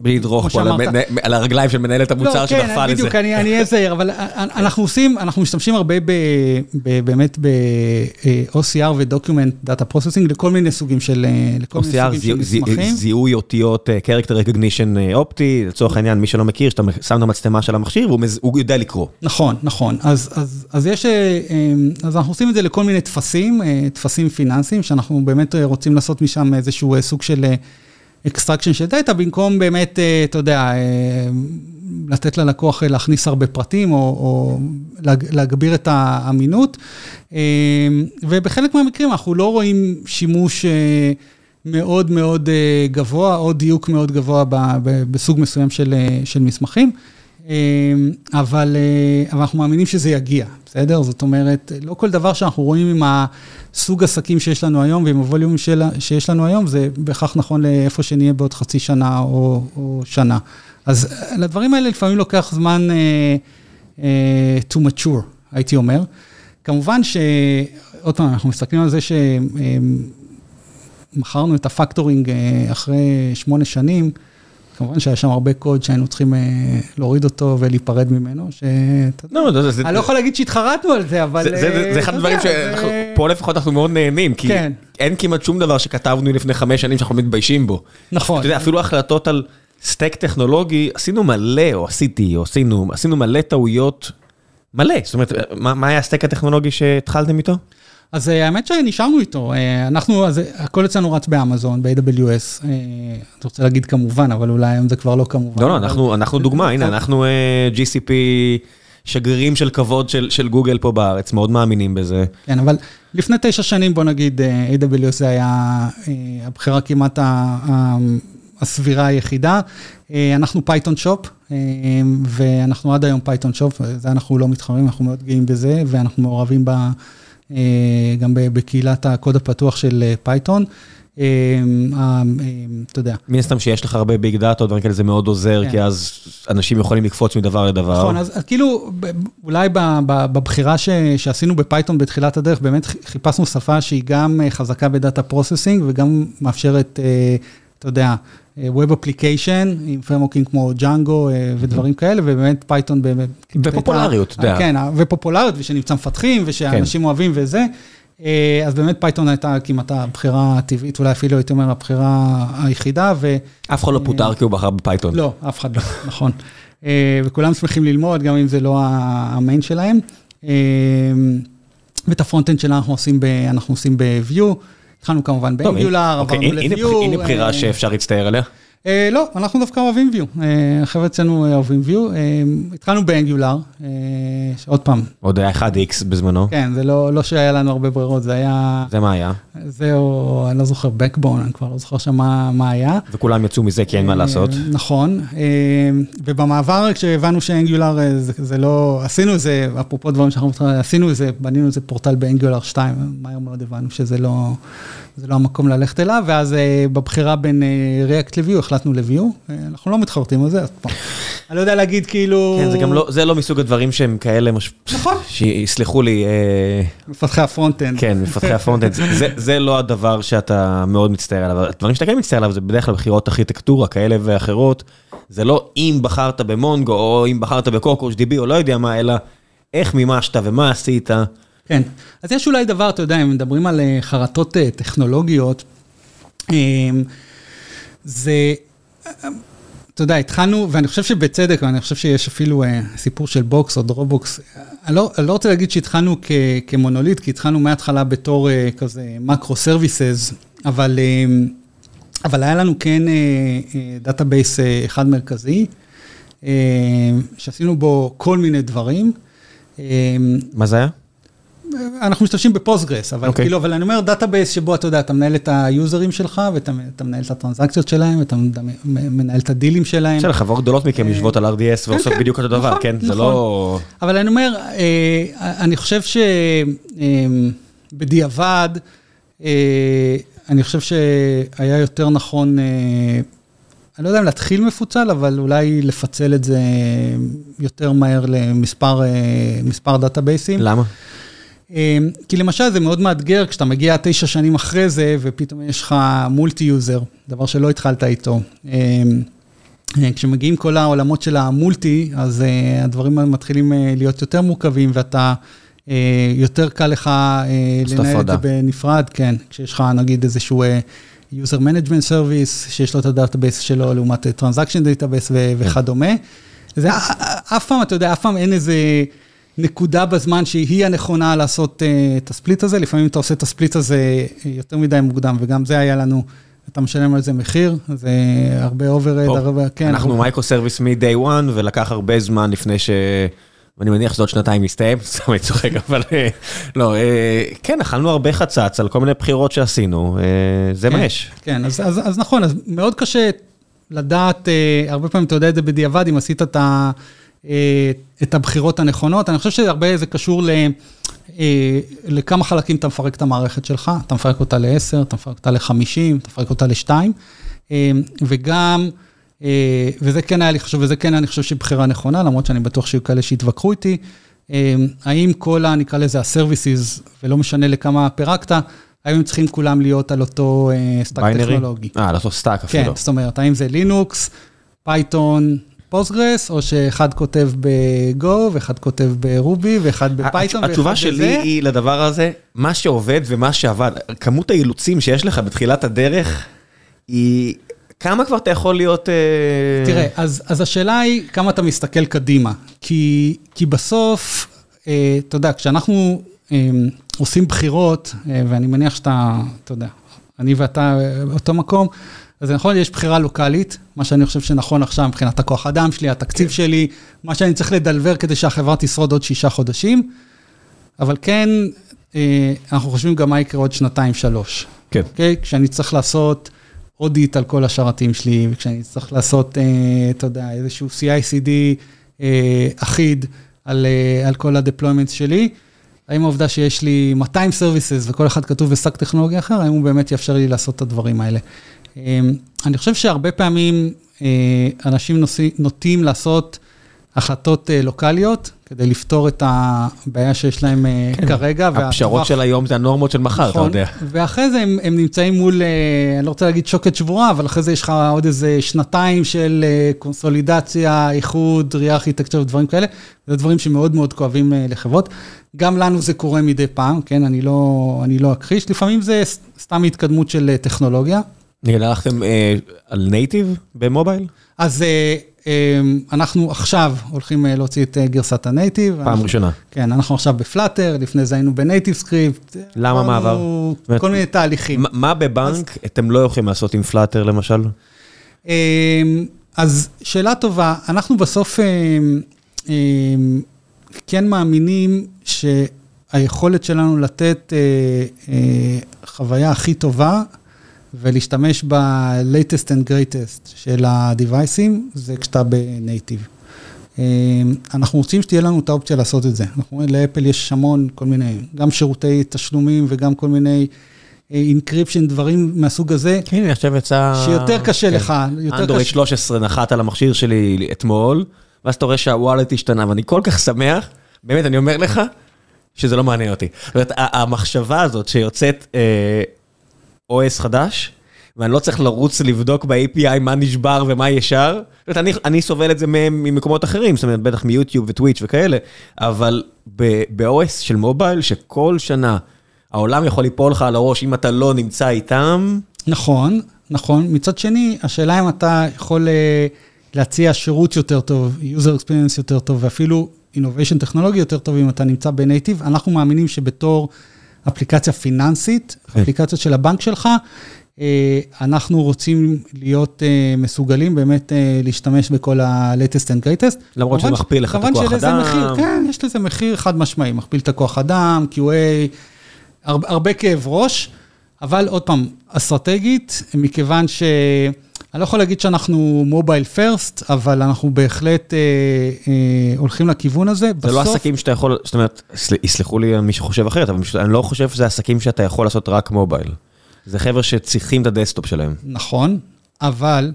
בלי לדרוך פה על הרגליים של מנהלת המוצר שדחפה לזה. לא, כן, בדיוק, אני אהיה זהיר, אבל אנחנו עושים, אנחנו משתמשים הרבה באמת ב-OCR ו-Document Data Processing לכל מיני סוגים של מסמכים. OCR זיהוי אותיות Character Recognition אופטי, לצורך העניין, מי שלא מכיר, שאתה שם את המצלמה של המכשיר והוא יודע לקרוא. נכון, נכון. אז יש, אז אנחנו עושים את זה לכל מיני טפסים, טפסים פיננסיים, שאנחנו באמת רוצים לעשות משם איזשהו סוג של... extraction של data, במקום באמת, אתה יודע, לתת ללקוח להכניס הרבה פרטים, או להגביר את האמינות. ובחלק מהמקרים אנחנו לא רואים שימוש מאוד מאוד גבוה, או דיוק מאוד גבוה בסוג מסוים של מסמכים. אבל אנחנו מאמינים שזה יגיע, בסדר? זאת אומרת, לא כל דבר שאנחנו רואים עם הסוג עסקים שיש לנו היום ועם הווליום שיש לנו היום, זה בהכרח נכון לאיפה שנהיה בעוד חצי שנה או שנה. אז לדברים האלה לפעמים לוקח זמן to mature, הייתי אומר. כמובן שעוד פעם, אנחנו מסתכלים על זה שמכרנו את הפקטורינג אחרי שמונה שנים, כמובן שהיה שם הרבה קוד שהיינו צריכים להוריד אותו ולהיפרד ממנו, אני לא יכול להגיד שהתחרטנו על זה, אבל... זה אחד הדברים שפה לפחות אנחנו מאוד נהנים, כי אין כמעט שום דבר שכתבנו לפני חמש שנים שאנחנו מתביישים בו. נכון. אתה יודע, אפילו החלטות על סטייק טכנולוגי, עשינו מלא, או עשיתי, או עשינו, עשינו מלא טעויות, מלא. זאת אומרת, מה היה הסטייק הטכנולוגי שהתחלתם איתו? אז האמת שנשארנו איתו, אנחנו, הכל אצלנו רץ באמזון, ב-AWS, אני רוצה להגיד כמובן, אבל אולי היום זה כבר לא כמובן. לא, לא, אנחנו דוגמה, הנה, אנחנו GCP, שגרירים של כבוד של גוגל פה בארץ, מאוד מאמינים בזה. כן, אבל לפני תשע שנים, בוא נגיד, AWS זה היה הבחירה כמעט הסבירה היחידה. אנחנו Python shop, ואנחנו עד היום Python shop, זה אנחנו לא מתחרים, אנחנו מאוד גאים בזה, ואנחנו מעורבים ב... גם בקהילת הקוד הפתוח של Python. אתה יודע. מן הסתם שיש לך הרבה big data, דברים כאלה זה מאוד עוזר, כי אז אנשים יכולים לקפוץ מדבר לדבר. נכון, אז כאילו, אולי בבחירה שעשינו ב Python בתחילת הדרך, באמת חיפשנו שפה שהיא גם חזקה ב data processing, וגם מאפשרת, אתה יודע, Web Application, עם framework ים כמו ג'אנגו ודברים כאלה, ובאמת Python באמת... ופופולריות, אתה יודע. כן, ופופולריות, ושנמצא מפתחים, ושאנשים אוהבים וזה. אז באמת Python הייתה כמעט הבחירה הטבעית, אולי אפילו הייתי אומר הבחירה היחידה, ו... אף אחד לא פוטר כי הוא בחר ב-Python. לא, אף אחד לא, [LAUGHS] נכון. וכולם שמחים ללמוד, גם אם זה לא ה-main שלהם. ואת ה-front-end שלנו אנחנו עושים ב-Vue. התחלנו כמובן ב-Angular, עברנו ל-Vue. הנה בחירה שאפשר להצטער עליה. לא, אנחנו דווקא אוהבים View. החבר'ה אצלנו אוהבים View. התחלנו באנגולר, שעוד פעם. עוד היה 1X בזמנו. כן, זה לא שהיה לנו הרבה ברירות, זה היה... זה מה היה? זהו, אני לא זוכר, Backbone, אני כבר לא זוכר שם מה היה. וכולם יצאו מזה כי אין מה לעשות. נכון, ובמעבר כשהבנו שאנגולר זה לא, עשינו איזה, אפרופו דברים שאנחנו עשינו איזה, בנינו איזה פורטל באנגולר 2, מהר מאוד הבנו שזה לא... זה לא המקום ללכת אליו, ואז בבחירה בין React ל-Vue החלטנו ל-Vue, אנחנו לא מתחרטים על זה, אז פה. אני לא יודע להגיד כאילו... כן, זה גם לא, זה לא מסוג הדברים שהם כאלה, נכון. שיסלחו לי. מפתחי ה-front-end. כן, מפתחי ה-front-end, [LAUGHS] זה לא הדבר שאתה מאוד מצטער עליו, הדברים שאתה כן מצטער עליו זה בדרך כלל בחירות ארכיטקטורה כאלה ואחרות, זה לא אם בחרת ב-Mongo או אם בחרת ב-CouchDB או לא יודע מה, אלא איך מימשת ומה עשית. כן, אז יש אולי דבר, אתה יודע, אם מדברים על חרטות טכנולוגיות, זה, אתה יודע, התחלנו, ואני חושב שבצדק, ואני חושב שיש אפילו סיפור של Box או Dropbox, אני לא, אני לא רוצה להגיד שהתחלנו כ, כמונוליט, כי התחלנו מההתחלה בתור כזה micro services, אבל, אבל היה לנו כן database אחד מרכזי, שעשינו בו כל מיני דברים. מה זה היה? אנחנו משתמשים ב-Postgres, אבל כאילו, אבל אני אומר database שבו אתה יודע, אתה מנהל את היוזרים שלך, ואתה מנהל את הטרנזקציות שלהם, ואתה מנהל את הדילים שלהם. בסדר, חברות גדולות מכם יושבות על RDS ועושות בדיוק אותו דבר, כן? זה לא... אבל אני אומר, אני חושב שבדיעבד, אני חושב שהיה יותר נכון, אני לא יודע אם להתחיל מפוצל, אבל אולי לפצל את זה יותר מהר למספר דאטאבייסים. למה? כי למשל זה מאוד מאתגר כשאתה מגיע תשע שנים אחרי זה, ופתאום יש לך multi user, דבר שלא התחלת איתו. כשמגיעים כל העולמות של ה-multi, אז הדברים מתחילים להיות יותר מורכבים, ואתה, יותר קל לך לנהל את זה בנפרד, כן, כשיש לך נגיד איזשהו user management service, שיש לו את ה-database שלו לעומת transaction database וכדומה. זה אף פעם, אתה יודע, אף פעם אין איזה... נקודה בזמן שהיא הנכונה לעשות uh, את ה-split הזה, לפעמים אתה עושה את ה-split הזה יותר מדי מוקדם, וגם זה היה לנו, אתה משלם על זה מחיר, זה הרבה overhead, הרבה, כן. אנחנו micro service מ-day one, ולקח הרבה זמן לפני ש... ואני מניח שזה עוד שנתיים מסתיים, [LAUGHS] סתם אני צוחק, אבל לא, כן, אכלנו הרבה חצץ על כל מיני בחירות שעשינו, זה מה יש. כן, אז נכון, אז מאוד קשה לדעת, הרבה פעמים אתה יודע את זה בדיעבד, אם עשית את ה... את הבחירות הנכונות. אני חושב שהרבה זה קשור ל, לכמה חלקים אתה מפרק את המערכת שלך. אתה מפרק אותה ל-10, אתה מפרק אותה ל-50, אתה מפרק אותה ל-2, וגם, וזה כן היה לי חשוב, וזה כן אני חושב שהיא בחירה נכונה, למרות שאני בטוח שיהיו כאלה שיתווכחו איתי. האם כל ה... נקרא לזה ה-services, ולא משנה לכמה פירקת, האם הם צריכים כולם להיות על אותו stack טכנולוגי? אה, על אותו stack אפילו. כן, זאת אומרת, האם זה Linux, Python, Postgres, או שאחד כותב ב-Go, ואחד כותב ב-Ruby, ואחד ב-Python, ואחד בזה. התשובה שלי היא לדבר הזה, מה שעובד ומה שעבד, כמות האילוצים שיש לך בתחילת הדרך, היא... כמה כבר אתה יכול להיות... תראה, אז, אז השאלה היא כמה אתה מסתכל קדימה. כי, כי בסוף, אתה יודע, כשאנחנו עושים בחירות, ואני מניח שאתה, אתה יודע, אני ואתה באותו מקום, אז נכון, יש בחירה לוקאלית, מה שאני חושב שנכון עכשיו מבחינת הכוח אדם שלי, התקציב שלי, מה שאני צריך לדלבר כדי שהחברה תשרוד עוד שישה חודשים, אבל כן, אנחנו חושבים גם מה יקרה עוד שנתיים, שלוש. כן. אוקיי? כשאני צריך לעשות אודיט על כל השרתים שלי, וכשאני צריך לעשות, אתה יודע, איזשהו CI/CD אחיד על, על כל ה-deployments שלי, האם העובדה שיש לי 200 services וכל אחד כתוב בשק טכנולוגי אחר, האם הוא באמת יאפשר לי לעשות את הדברים האלה. אני חושב שהרבה פעמים אנשים נוטים לעשות החלטות לוקאליות, כדי לפתור את הבעיה שיש להם כרגע. הפשרות של היום זה הנורמות של מחר, אתה יודע. ואחרי זה הם נמצאים מול, אני לא רוצה להגיד שוקת שבורה, אבל אחרי זה יש לך עוד איזה שנתיים של קונסולידציה, איחוד, ראייה ארכיטקטורה ודברים כאלה. זה דברים שמאוד מאוד כואבים לחברות. גם לנו זה קורה מדי פעם, כן, אני לא אכחיש. לפעמים זה סתם התקדמות של טכנולוגיה. נגיד, הלכתם על native במובייל? אז אנחנו עכשיו הולכים להוציא את גרסת ה-native. פעם ראשונה. כן, אנחנו עכשיו ב-Flutter, לפני זה היינו ב-NativeScript. למה מעבר? כל מיני תהליכים. מה בבנק אתם לא יכולים לעשות עם פלאטר למשל? אז שאלה טובה, אנחנו בסוף כן מאמינים שהיכולת שלנו לתת חוויה הכי טובה, ולהשתמש ב-latest and greatest של ה-Deviceים, זה כשאתה בנייטיב. אנחנו רוצים שתהיה לנו את האופציה לעשות את זה. אנחנו רואים, לאפל יש המון, כל מיני, גם שירותי תשלומים וגם כל מיני encryption, דברים מהסוג הזה. כן, עכשיו יצא... שיותר קשה לך, יותר אנדרואיד קשה. 13 נחת על המכשיר שלי אתמול, ואז אתה רואה שה-wallet השתנה, ואני כל כך שמח, באמת, אני אומר לך, שזה לא מעניין אותי. זאת אומרת, המחשבה הזאת שיוצאת אה, OS חדש, ואני לא צריך לרוץ לבדוק ב-API מה נשבר ומה ישר, זאת אומרת, אני, אני סובל את זה ממקומות אחרים, זאת אומרת, בטח מ-YouTube ו-Twitch וכאלה, אבל ב-OS של מובייל, שכל שנה העולם יכול ליפול לך על הראש אם אתה לא נמצא איתם, נכון, נכון. מצד שני, השאלה אם אתה יכול אה, להציע שירות יותר טוב, user experience יותר טוב, ואפילו innovation טכנולוגי יותר טוב אם אתה נמצא בנייטיב. אנחנו מאמינים שבתור אפליקציה פיננסית, כן. אפליקציות של הבנק שלך, אה, אנחנו רוצים להיות אה, מסוגלים באמת אה, להשתמש בכל ה-latest and greatest. למרות שזה מכפיל לך את כמובן הכוח אדם. מחיר, כן, יש לזה מחיר חד משמעי, מכפיל את הכוח אדם, QA, הרבה, הרבה כאב ראש, אבל עוד פעם, אסטרטגית, מכיוון ש... אני לא יכול להגיד שאנחנו mobile first, אבל אנחנו בהחלט אה, אה, הולכים לכיוון הזה. זה לא עסקים שאתה יכול, זאת אומרת, סל- יסלחו לי מי שחושב אחרת, אבל אני לא חושב שזה עסקים שאתה יכול לעשות רק מובייל. זה חבר'ה שצריכים את ה-desktop שלהם. נכון, אבל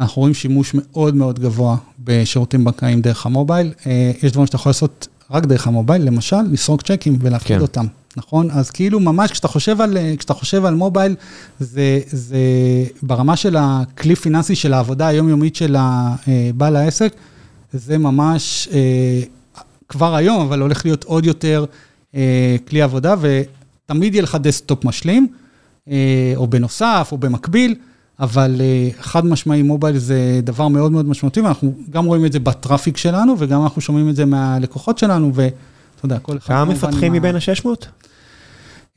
אנחנו רואים שימוש מאוד מאוד גבוה בשירותים בנקאיים דרך המובייל. אה, יש דברים שאתה יכול לעשות רק דרך המובייל, למשל, לסרוק צ'קים ולהפקיד כן. אותם, נכון? אז כאילו ממש כשאתה חושב על, אה, כשאתה חושב על מובייל, זה, זה ברמה של הכלי פיננסי של העבודה היומיומית של אה, בעל העסק, זה ממש אה, כבר היום, אבל הולך להיות עוד יותר כלי עבודה, ותמיד יהיה לך desktop משלים, או בנוסף, או במקביל, אבל חד משמעי מובייל זה דבר מאוד מאוד משמעותי, ואנחנו גם רואים את זה ב-traffic שלנו, וגם אנחנו שומעים את זה מהלקוחות שלנו, ואתה יודע, כל אחד... כמה מפתחים מבין ה-600?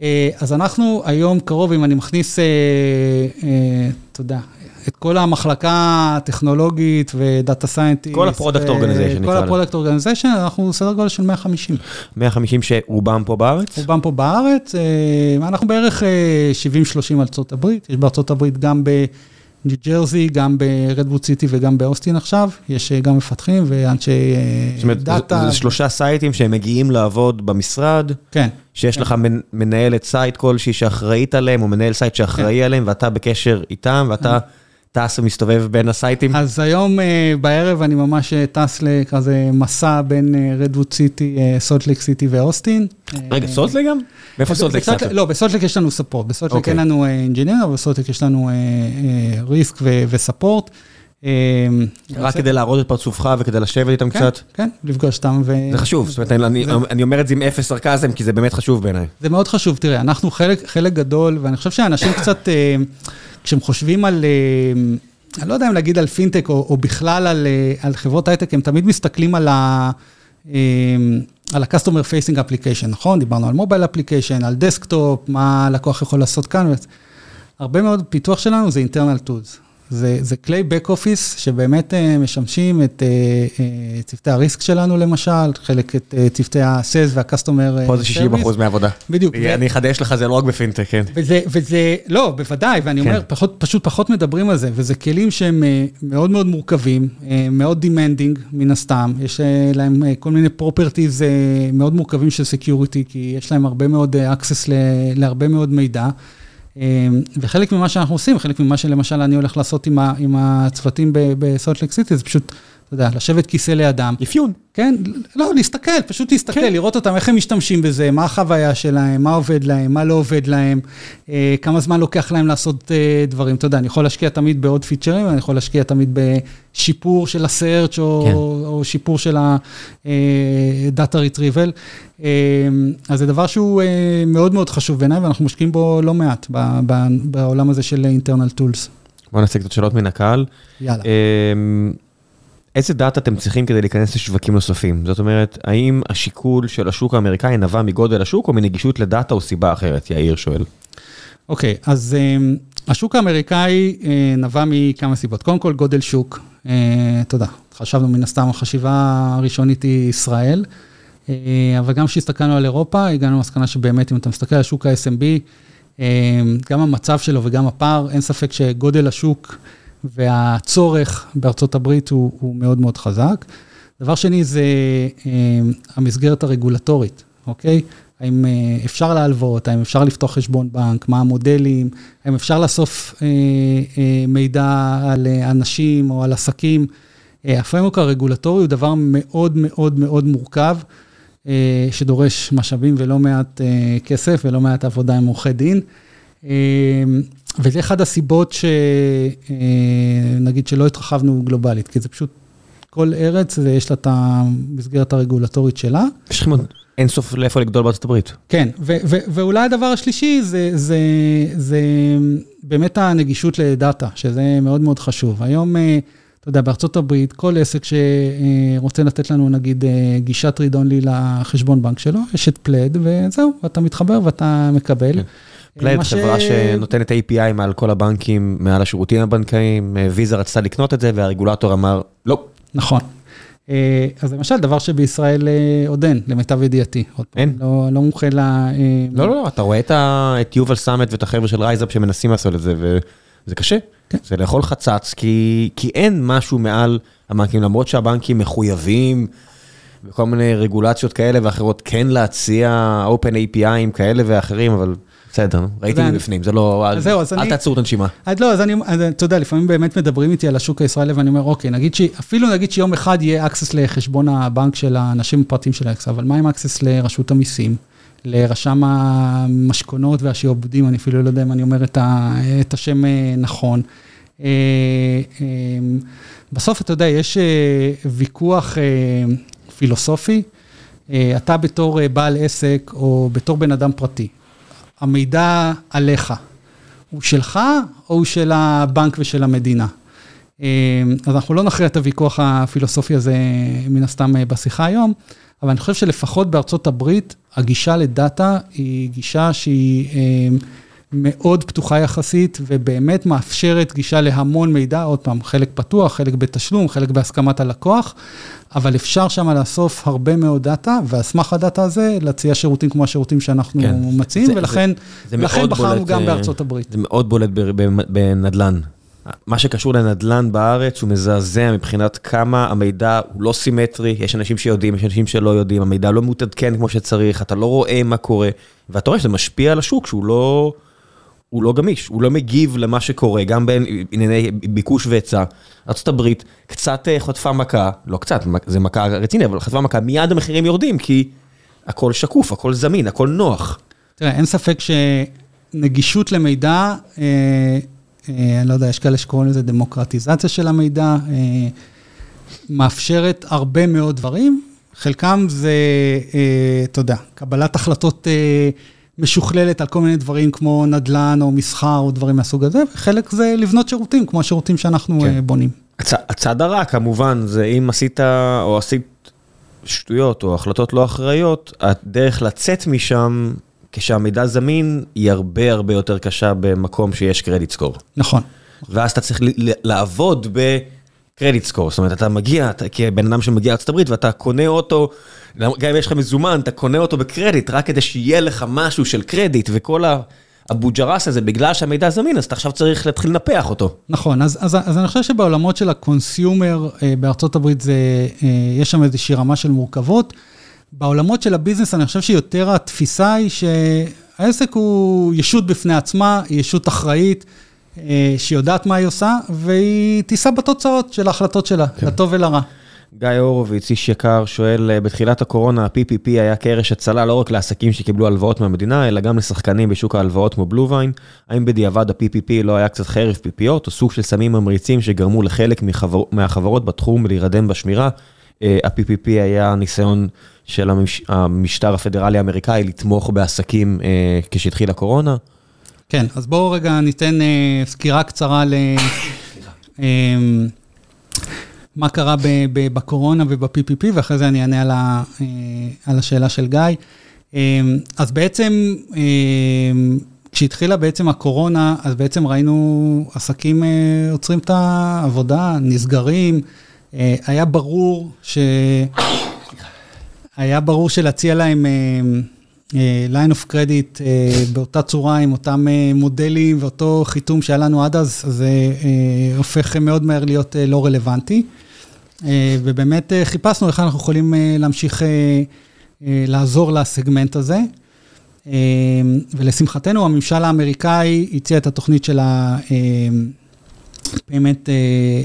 אה, אז אנחנו היום קרוב, אם אני מכניס, אה, אה, אתה יודע, את כל המחלקה הטכנולוגית ו-data scientist. כל ה-product organization, נקרא כל לזה. ה-product organization, אנחנו סדר גודל של 150. 150 שרובם פה בארץ? רובם פה בארץ, אה, אנחנו בערך אה, 70-30 ארצות הברית, יש בארצות הברית גם בניו ג'רזי, גם ב-Redwood City וגם באוסטין עכשיו, יש אה, גם מפתחים ואנשי אה, זאת אומרת, data. זה- שלושה סייטים שהם מגיעים לעבוד במשרד, כן, שיש לך מנ- מנהלת סייט כלשהי שאחראית עליהם, או מנהל סייט שאחראי עליהם, ואתה בקשר איתם, ואתה טס ומסתובב בין הסייטים. אז היום אה, בערב אני ממש אה, טס לכזה מסע בין Redwood City, Salt Lake City ואוסטין. רגע, אה, Salt Lake גם? מאיפה Salt Lake ב-Salt- קצת? לא, בסולטלק יש לנו ספורט, בסולטלק אוקיי. אין לנו engineering, אבל ב-Salt Lake יש לנו risk ו-support. אה, רק כדי להראות את פרצופך וכדי לשבת איתם כן, קצת? כן, לפגוש אותם. ו- זה חשוב, זאת אומרת, אני- אומר את זה עם אפס סרקזם, כי זה באמת חשוב בעיניי. זה מאוד חשוב, תראה, אנחנו חלק, גדול, ואני חושב שאנשים [COUGHS] קצת, אה, כשהם חושבים על, אה, אני לא יודע אם להגיד על פינטק, או, או בכלל על, אה, על חברות הייטק, הם תמיד מסתכלים על ה... על ה-customer facing application, נכון? דיברנו על mobile application, על desktop, מה הלקוח יכול לעשות כאן. הרבה מאוד פיתוח שלנו זה internal tools. זה, זה כלי back office שבאמת uh, משמשים את uh, uh, צוותי הריסק שלנו למשל, חלק את צוותי ה-sales וה-customer פה זה 60 service. אחוז מהעבודה. בדיוק. אני אחדש לך, זה לא רק בפינטק, כן. וזה, וזה, לא, בוודאי, ואני כן. אומר, פחות, פשוט פחות מדברים על זה, וזה כלים שהם אה, מאוד מאוד מורכבים, אה, מאוד demanding מן הסתם, יש אה, להם אה, כל מיני properties אה, מאוד מורכבים של security, כי יש להם הרבה מאוד אה, access להרבה מאוד מידע. אה, וחלק ממה שאנחנו עושים, חלק ממה שלמשל אני הולך לעשות עם, הצוותים בסולט סיטי, זה פשוט, אתה יודע, לשבת כיסא לידם. אפיון. כן, לא, להסתכל, פשוט להסתכל, כן. לראות אותם, איך הם משתמשים בזה, מה החוויה שלהם, מה עובד להם, מה לא עובד להם, אה, כמה זמן לוקח להם לעשות אה, דברים. אתה יודע, אני יכול להשקיע תמיד בעוד פיצ'רים, אני יכול להשקיע תמיד בשיפור של ה-search, או, כן. או שיפור של ה-data retrieval. אה, אז זה דבר שהוא אה, מאוד מאוד חשוב בעיניי, ואנחנו משקיעים בו לא מעט, ב- ב- בעולם הזה של internal tools. בוא נעשה קצת שאלות מן הקהל. יאללה. אמ, איזה דאטה אתם צריכים כדי להיכנס לשווקים נוספים? זאת אומרת, האם השיקול של השוק האמריקאי נבע מגודל השוק או מנגישות לדאטה או סיבה אחרת? יאיר שואל. אוקיי, אז um, השוק האמריקאי uh, נבע מכמה סיבות. קודם כל, גודל שוק. Uh, תודה. חשבנו מן הסתם, החשיבה הראשונית היא ישראל, uh, אבל גם כשהסתכלנו על אירופה, הגענו למסקנה שבאמת, אם אתה מסתכל על שוק ה-SMB, uh, גם המצב שלו וגם הפער, אין ספק שגודל השוק והצורך בארצות הברית הוא, הוא מאוד מאוד חזק. דבר שני זה uh, המסגרת הרגולטורית, אוקיי? האם אפשר להלוות, האם אפשר לפתוח חשבון בנק, מה המודלים, האם אפשר לאסוף מידע על אנשים או על עסקים. הפרמוק הרגולטורי הוא דבר מאוד מאוד מאוד מורכב, שדורש משאבים ולא מעט כסף ולא מעט עבודה עם עורכי דין. וזה אחד הסיבות שנגיד שלא התרחבנו גלובלית, כי זה פשוט כל ארץ ויש לה את המסגרת הרגולטורית שלה. יש לכם עוד אין סוף לאיפה לגדול בארצות הברית. כן, ואולי הדבר השלישי זה באמת הנגישות לדאטה, שזה מאוד מאוד חשוב. היום, אתה יודע, בארצות הברית, כל עסק שרוצה לתת לנו, נגיד, גישת read only לחשבון בנק שלו, יש את פלד, וזהו, אתה מתחבר ואתה מקבל. פלד, חברה שנותנת API מעל כל הבנקים, מעל השירותים הבנקאיים, ויזה רצתה לקנות את זה, והרגולטור אמר, לא. נכון. אז למשל, דבר שבישראל עוד אין, למיטב ידיעתי. אין? לא מומחה ל... לא, לא, לא, אתה רואה את יובל סאמט ואת החבר'ה של RiseUp שמנסים לעשות את זה, וזה קשה. זה לאכול חצץ, כי אין משהו מעל הבנקים, למרות שהבנקים מחויבים בכל מיני רגולציות כאלה ואחרות, כן להציע open API'ים כאלה ואחרים, אבל... בסדר, ראיתי מבפנים, זה לא, אל תעצרו את הנשימה. לא, אז אתה יודע, לפעמים באמת מדברים איתי על השוק הישראלי, ואני אומר, אוקיי, אפילו נגיד שיום אחד יהיה access לחשבון הבנק של האנשים הפרטיים של העסק, אבל מה עם access לרשות המיסים, לרשם המשכונות והשעבודים, אני אפילו לא יודע אם אני אומר את השם נכון. בסוף, אתה יודע, יש ויכוח פילוסופי, אתה בתור בעל עסק, או בתור בן אדם פרטי. המידע עליך, הוא שלך או הוא של הבנק ושל המדינה? אז אנחנו לא נכריע את הוויכוח הפילוסופי הזה מן הסתם בשיחה היום, אבל אני חושב שלפחות בארצות הברית, הגישה לדאטה היא גישה שהיא מאוד פתוחה יחסית, ובאמת מאפשרת גישה להמון מידע, עוד פעם, חלק פתוח, חלק בתשלום, חלק בהסכמת הלקוח, אבל אפשר שם לאסוף הרבה מאוד דאטה, ועל סמך הדאטה הזה, להציע שירותים כמו השירותים שאנחנו כן. מציעים, זה, ולכן זה, זה בחרנו בולט, גם בארצות הברית. זה מאוד בולט בנדל"ן. מה שקשור לנדל"ן בארץ הוא מזעזע מבחינת כמה המידע הוא לא סימטרי, יש אנשים שיודעים, יש אנשים שלא יודעים, המידע לא מתעדכן כמו שצריך, אתה לא רואה מה קורה, ואתה רואה שזה משפיע על השוק שהוא לא... הוא לא גמיש, הוא לא מגיב למה שקורה, גם בענייני ביקוש והיצע. ארה"ב קצת אה, חטפה מכה, לא קצת, זה מכה רצינית, אבל חטפה מכה, מיד המחירים יורדים, כי הכל שקוף, הכל זמין, הכל נוח. תראה, אין ספק שנגישות למידע, אה, אה, אני לא יודע, יש כאלה שקוראים לזה דמוקרטיזציה של המידע, אה, מאפשרת הרבה מאוד דברים, חלקם זה, אה, אתה יודע, קבלת החלטות... אה, משוכללת על כל מיני דברים כמו נדל"ן או מסחר או דברים מהסוג הזה, וחלק זה לבנות שירותים, כמו השירותים שאנחנו כן. בונים. הצ, הצד הרע כמובן, זה אם עשית או עשית שטויות או החלטות לא אחראיות, הדרך לצאת משם, כשהמידע זמין, היא הרבה הרבה יותר קשה במקום שיש credit score. נכון. ואז אתה צריך לעבוד ב... credit score, זאת אומרת, אתה מגיע, אתה כבן אדם שמגיע לארה"ב ואתה קונה אוטו, גם אם יש לך מזומן, אתה קונה אותו בקרדיט, רק כדי שיהיה לך משהו של קרדיט, וכל הבוג'רס הזה, בגלל שהמידע זמין, אז אתה עכשיו צריך להתחיל לנפח אותו. נכון, אז, אז, אז אני חושב שבעולמות של ה-consumer אה, בארצות הברית, זה, אה, יש שם איזושהי רמה של מורכבות. בעולמות של הביזנס, אני חושב שיותר התפיסה היא שהעסק הוא ישות בפני עצמה, היא ישות אחראית. אה, שיודעת מה היא עושה, והיא תישא בתוצאות של ההחלטות שלה, כן. לטוב ולרע. גיא הורוביץ, איש יקר, שואל, אה, בתחילת הקורונה ה-PPP היה קרש הצלה לא רק לעסקים שקיבלו הלוואות מהמדינה, אלא גם לשחקנים בשוק ההלוואות כמו בלו ויין. האם בדיעבד ה-PPP לא היה קצת חרב פיפיות, או סוג של סמים ממריצים שגרמו לחלק מחבר... מהחברות בתחום להירדם בשמירה? אה, ה-PPP היה ניסיון של המש... המשטר הפדרלי האמריקאי לתמוך בעסקים כשהתחילה הקורונה. כן, אז בואו רגע ניתן סקירה קצרה ל... [LAUGHS] מה קרה בקורונה וב-PPP, ואחרי זה אני אענה על, ה, uh, על השאלה של גיא. Um, אז בעצם, um, כשהתחילה בעצם הקורונה, אז בעצם ראינו עסקים uh, עוצרים את העבודה, נסגרים. Uh, היה ברור ש... היה ברור שלהציע להם... אה, line of credit אה, באותה צורה, עם אותם אה, מודלים ואותו חיתום שהיה לנו עד אז, זה הופך מאוד מהר להיות לא רלוונטי. ובאמת חיפשנו איך אנחנו יכולים להמשיך לעזור לסגמנט הזה. ולשמחתנו, הממשל האמריקאי הציע את התוכנית של ה-Payment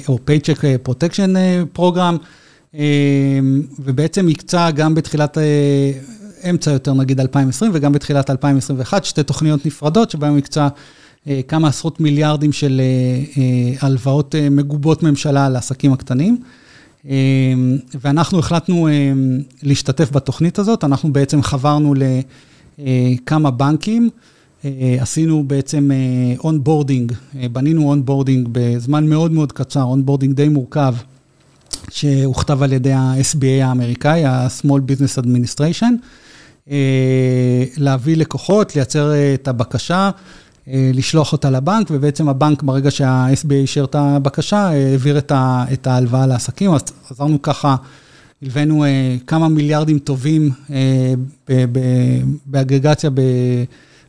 או Paycheck Protection Program, ובעצם הקצה גם בתחילת, אמצע יותר נגיד 2020 וגם בתחילת 2021, שתי תוכניות נפרדות שבהן הקצה כמה עשרות מיליארדים של הלוואות מגובות ממשלה לעסקים הקטנים. ואנחנו החלטנו להשתתף בתוכנית הזאת, אנחנו בעצם חברנו לכמה בנקים, עשינו בעצם onboarding, בנינו onboarding בזמן מאוד מאוד קצר, onboarding די מורכב, שהוכתב על ידי ה-SBA האמריקאי, ה-Small Business Administration, להביא לקוחות, לייצר את הבקשה. לשלוח אותה לבנק, ובעצם הבנק, ברגע שה-SBA אישר את הבקשה, העביר את ההלוואה לעסקים, אז עזרנו ככה, הלווינו כמה מיליארדים טובים באגרגציה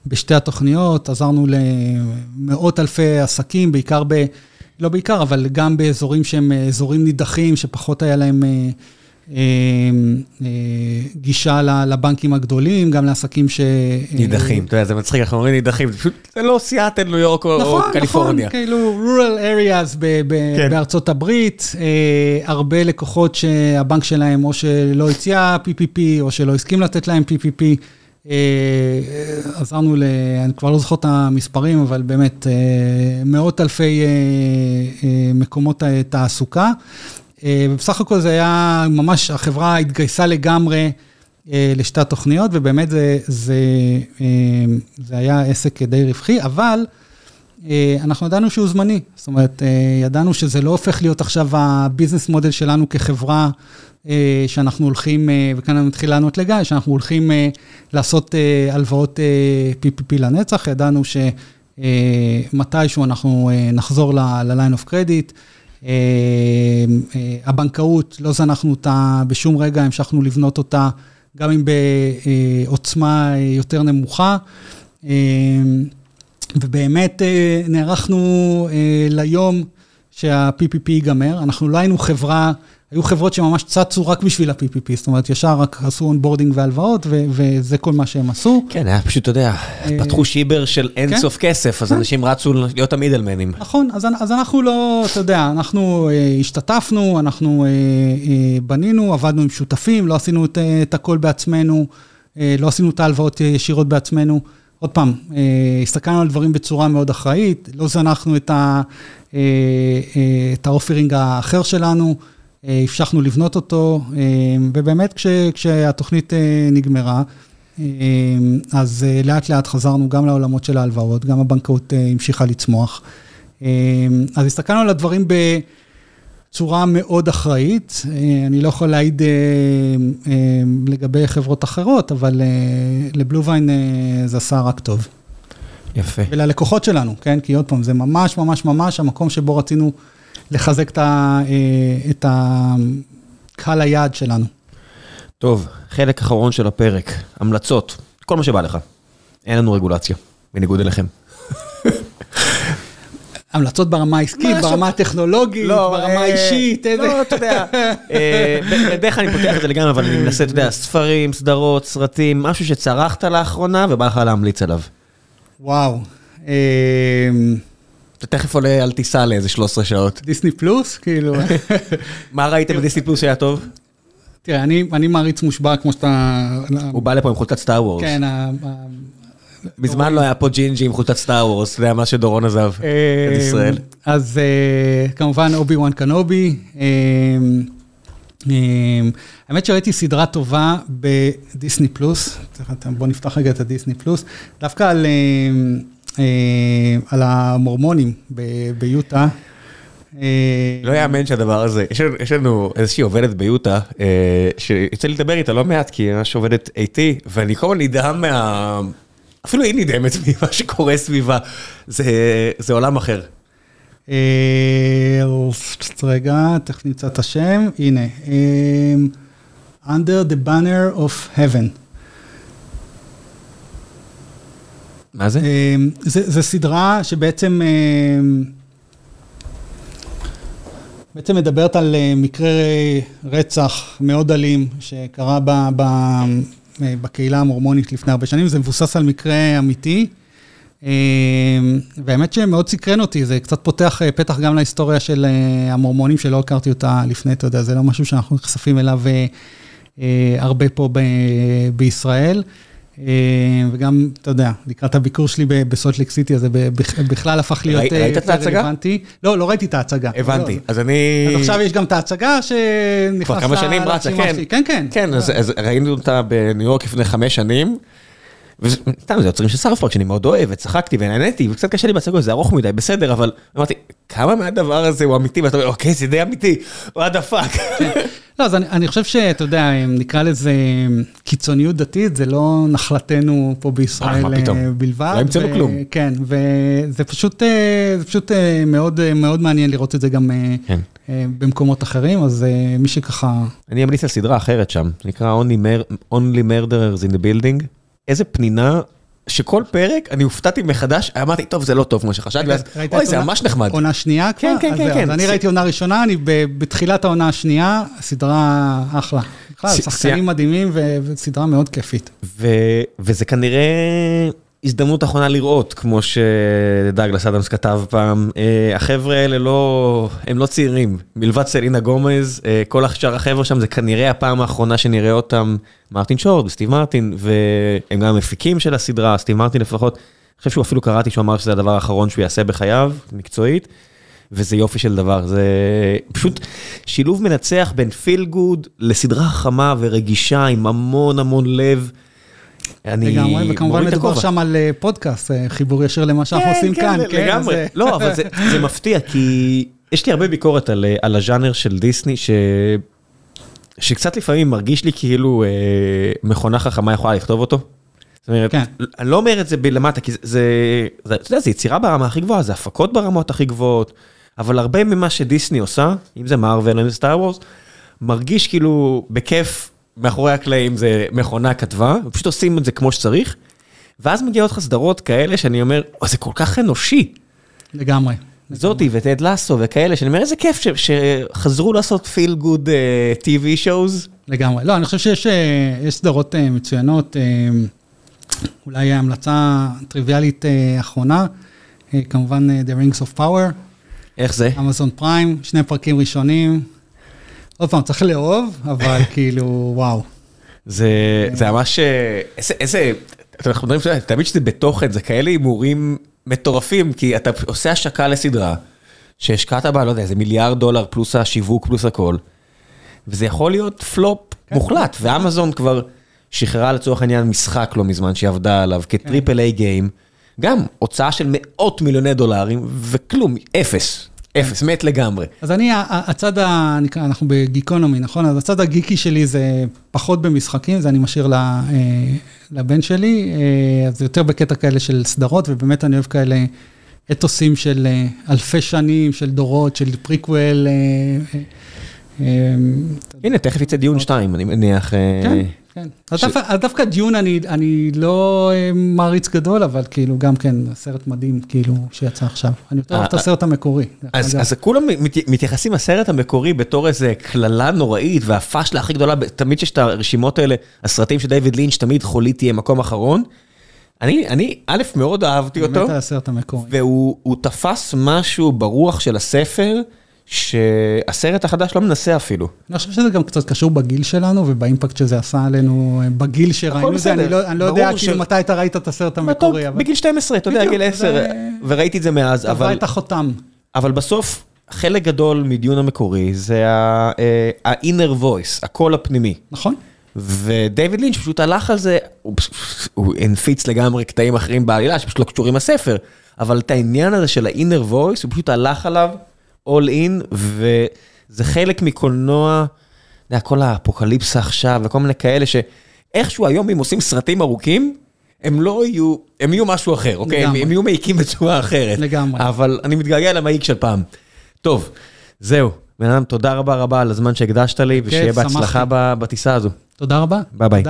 בשתי התוכניות, עזרנו למאות אלפי עסקים, בעיקר ב... לא בעיקר, אבל גם באזורים שהם אזורים נידחים, שפחות היה להם... גישה לבנקים הגדולים, גם לעסקים ש... נידחים, אתה יודע, זה מצחיק, אנחנו אומרים נידחים, זה פשוט, זה לא סיאטל, ניו יורק או קליפורניה. נכון, נכון, כאילו rural areas בארצות הברית, הרבה לקוחות שהבנק שלהם או שלא הציע PPP, או שלא הסכים לתת להם PPP, עזרנו ל... אני כבר לא זוכר את המספרים, אבל באמת, מאות אלפי מקומות תעסוקה. ובסך הכל זה היה ממש, החברה התגייסה לגמרי לשתי התוכניות, ובאמת זה, זה, זה היה עסק די רווחי, אבל אנחנו ידענו שהוא זמני. זאת אומרת, ידענו שזה לא הופך להיות עכשיו הביזנס מודל שלנו כחברה, שאנחנו הולכים, וכאן אני מתחיל לענות לגיא, שאנחנו הולכים לעשות הלוואות PPP לנצח, ידענו שמתישהו אנחנו נחזור ל-line of credit. הבנקאות, לא זנחנו אותה בשום רגע, המשכנו לבנות אותה, גם אם בעוצמה יותר נמוכה. ובאמת נערכנו ליום שה-PPP ייגמר. אנחנו לא היינו חברה, היו חברות שממש צצו רק בשביל ה-PPP, זאת אומרת, ישר רק עשו onboarding והלוואות, וזה כל מה שהם עשו. כן, היה פשוט, אתה יודע, פתחו שיבר של אינסוף כסף, אז אנשים רצו להיות המידלמנים. נכון, אז אנחנו לא, אתה יודע, אנחנו השתתפנו, אנחנו בנינו, עבדנו עם שותפים, לא עשינו את הכל בעצמנו, לא עשינו את ההלוואות ישירות בעצמנו. עוד פעם, הסתכלנו על דברים בצורה מאוד אחראית, לא זנחנו את האופרינג האחר שלנו. המשכנו לבנות אותו, ובאמת כשהתוכנית נגמרה, אז לאט לאט חזרנו גם לעולמות של ההלוואות, גם הבנקאות המשיכה לצמוח. אז הסתכלנו על הדברים בצורה מאוד אחראית, אני לא יכול להעיד לגבי חברות אחרות, אבל לבלו-ויין זה עשה רק טוב. יפה. וללקוחות שלנו, כן? כי עוד פעם, זה ממש ממש ממש המקום שבו רצינו... לחזק את הקהל היעד שלנו. טוב, חלק אחרון של הפרק, המלצות, כל מה שבא לך. אין לנו רגולציה, בניגוד אליכם. [LAUGHS] המלצות ברמה העסקית, ברמה הטכנולוגית, ברמה האישית, איזה... לא, אתה יודע, [LAUGHS] בדרך כלל אני פותח את זה לגמרי, אבל אני מנסה, אתה יודע, ספרים, סדרות, סרטים, משהו שצרחת לאחרונה ובא לך להמליץ עליו. וואו. אתה תכף עולה על טיסה לאיזה 13 שעות. דיסני פלוס, כאילו. [LAUGHS] מה ראית בדיסני פלוס שהיה טוב? תראה, אני מעריץ מושבע כמו שאתה... הוא בא לפה עם חולצת Star Wars. כן. מזמן לא היה פה ג'ינג'י עם חולצת Star Wars, זה היה מאז שדורון עזב את ישראל. אז כמובן Obi-Wan Kenobi. האמת שראיתי סדרה טובה בדיסני פלוס, בוא נפתח רגע את הדיסני פלוס, דווקא על... על המורמונים ביוטה. לא יאמן שהדבר הזה, יש לנו איזושהי עובדת ביוטה, שיוצא לי לדבר איתה לא מעט, כי היא ממש עובדת איתי, ואני כל הזמן נדהם מה... אפילו היא נדהמת [LAUGHS] ממה שקורה סביבה, זה עולם אחר. רגע, תכף נמצא את השם, הנה. Under the banner of heaven. מה זה? זה סדרה שבעצם בעצם מדברת על מקרה רצח מאוד אלים שקרה בקהילה המורמונית לפני הרבה שנים, זה מבוסס על מקרה אמיתי. והאמת שמאוד סקרן אותי, זה קצת פותח פתח גם להיסטוריה של המורמונים, שלא הכרתי אותה לפני, אתה יודע, זה לא משהו שאנחנו נחשפים אליו הרבה פה בישראל. וגם, אתה יודע, לקראת הביקור שלי בסולט ליק סיטי, אז זה בכלל הפך להיות רלוונטי. ראית את ההצגה? לא, לא ראיתי את ההצגה. הבנתי, אז אני... אז עכשיו יש גם את ההצגה שנכנסה... כבר כמה שנים רצה, כן. כן, כן. כן, אז ראינו אותה בניו יורק לפני חמש שנים. וסתם, זה יוצרים של סארפרק שאני מאוד אוהב, וצחקתי ונהניתי, וקצת קשה לי בהצגות, זה ארוך מדי, בסדר, אבל אמרתי, כמה מהדבר הזה הוא אמיתי, ואתה אומר, אוקיי, זה די אמיתי, what the fuck. לא, אז אני חושב שאתה יודע, אם נקרא לזה קיצוניות דתית, זה לא נחלתנו פה בישראל בלבד. לא המצאנו כלום. כן, וזה פשוט מאוד מעניין לראות את זה גם במקומות אחרים, אז מי שככה... אני אמליץ על סדרה אחרת שם, נקרא Only Murderers in the Building. איזה פנינה, שכל פרק אני הופתעתי מחדש, אמרתי, טוב, זה לא טוב כמו שחשבתי, ואז, אוי, זה ממש נחמד. עונה שנייה כבר? כן, כן, כן. כן. אני ראיתי עונה ראשונה, אני בתחילת העונה השנייה, סדרה אחלה. בכלל, שחקנים מדהימים וסדרה מאוד כיפית. וזה כנראה הזדמנות אחרונה לראות, כמו שדאגלס אדמס כתב פעם, החבר'ה האלה לא, הם לא צעירים, מלבד סלינה גומז, כל השאר החבר'ה שם זה כנראה הפעם האחרונה שנראה אותם, מרטין שורט וסטיב מרטין, והם גם המפיקים של הסדרה, סטיב מרטין לפחות, אני חושב שהוא אפילו קראתי שהוא אמר שזה הדבר האחרון שהוא יעשה בחייו, מקצועית, וזה יופי של דבר, זה פשוט שילוב מנצח בין פיל גוד לסדרה חמה ורגישה עם המון המון לב. אני לגמרי, וכמובן מדובר שם על פודקאסט, חיבור ישיר למה שאנחנו עושים כאן. כן, כן, לגמרי. לא, אבל זה מפתיע, כי יש לי הרבה ביקורת על הז'אנר של דיסני, שקצת לפעמים מרגיש לי כאילו מכונה חכמה יכולה לכתוב אותו. זאת אומרת, אני לא אומר את זה בלמטה, כי זה, אתה יודע, זה יצירה ברמה הכי גבוהה, זה הפקות ברמות הכי גבוהות, אבל הרבה ממה שדיסני עושה, אם זה מארוול אם זה סטאר וורס, מרגיש כאילו בכיף מאחורי הקלעים זה מכונה כתבה, ופשוט עושים את זה כמו שצריך, ואז מגיעות לך סדרות כאלה שאני אומר, זה כל כך אנושי. לגמרי. זאתי וטד לסו וכאלה, שאני אומר, איזה כיף שחזרו לעשות פיל גוד TV shows. לגמרי. לא, אני חושב שיש סדרות מצוינות, אולי המלצה טריוויאלית אחרונה, כמובן The Rings of Power. איך זה? אמזון פריים, שני פרקים ראשונים. עוד פעם, צריך לאהוב, אבל [LAUGHS] כאילו, וואו. זה ממש, איזה, אנחנו מדברים, תמיד שזה בתוכן, זה כאלה הימורים מטורפים, כי אתה עושה השקה לסדרה, שהשקעת בה, לא יודע, איזה מיליארד דולר פלוס השיווק פלוס הכל, וזה יכול להיות פלופ מוחלט, ואמזון כבר שחררה לצורך העניין משחק לא מזמן שהיא עבדה עליו, כ-triple A game, גם הוצאה של מאות מיליוני דולרים, וכלום, אפס. אפס, מת לגמרי. אז אני, הצד, אנחנו בגיקונומי, נכון? אז הצד הגיקי שלי זה פחות במשחקים, זה אני משאיר לבן שלי, אז זה יותר בקטע כאלה של סדרות, ובאמת אני אוהב כאלה אתוסים של אלפי שנים, של דורות, של פריקוול. הנה, תכף יצא דיון 2, אני מניח. כן. כן, אז דווקא דיון אני לא מעריץ גדול, אבל כאילו גם כן, סרט מדהים כאילו שיצא עכשיו. אני יותר אוהב את הסרט המקורי. אז כולם מתייחסים לסרט המקורי בתור איזה קללה נוראית, והפאשלה הכי גדולה, תמיד שיש את הרשימות האלה, הסרטים של דיוויד לינץ', תמיד חוליתי יהיה מקום אחרון. אני, א', מאוד אהבתי אותו. באמת על הסרט המקורי. והוא תפס משהו ברוח של הספר. שהסרט החדש לא מנסה אפילו. אני חושב שזה גם קצת קשור בגיל שלנו ובאימפקט שזה עשה עלינו בגיל שראינו את זה, אני לא יודע כאילו מתי אתה ראית את הסרט המקורי. בגיל 12, אתה יודע, גיל 10, וראיתי את זה מאז, אבל... קבע את החותם. אבל בסוף, חלק גדול מדיון המקורי זה ה-inner voice, הקול הפנימי. נכון. ודייוויד לינץ' פשוט הלך על זה, הוא הנפיץ לגמרי קטעים אחרים בעלילה שפשוט לא קשורים לספר, אבל את העניין הזה של ה-inner voice, הוא פשוט הלך עליו. All in, וזה חלק מקולנוע, אתה יודע, כל האפוקליפסה עכשיו וכל מיני כאלה שאיכשהו היום אם עושים סרטים ארוכים, הם לא יהיו, הם יהיו משהו אחר, אוקיי? הם, הם יהיו מעיקים בצורה אחרת. לגמרי. אבל אני מתגעגע למעיק של פעם. טוב, זהו. בן אדם, תודה רבה רבה על הזמן שהקדשת לי, ושיהיה בהצלחה בטיסה הזו. תודה רבה. ביי ביי.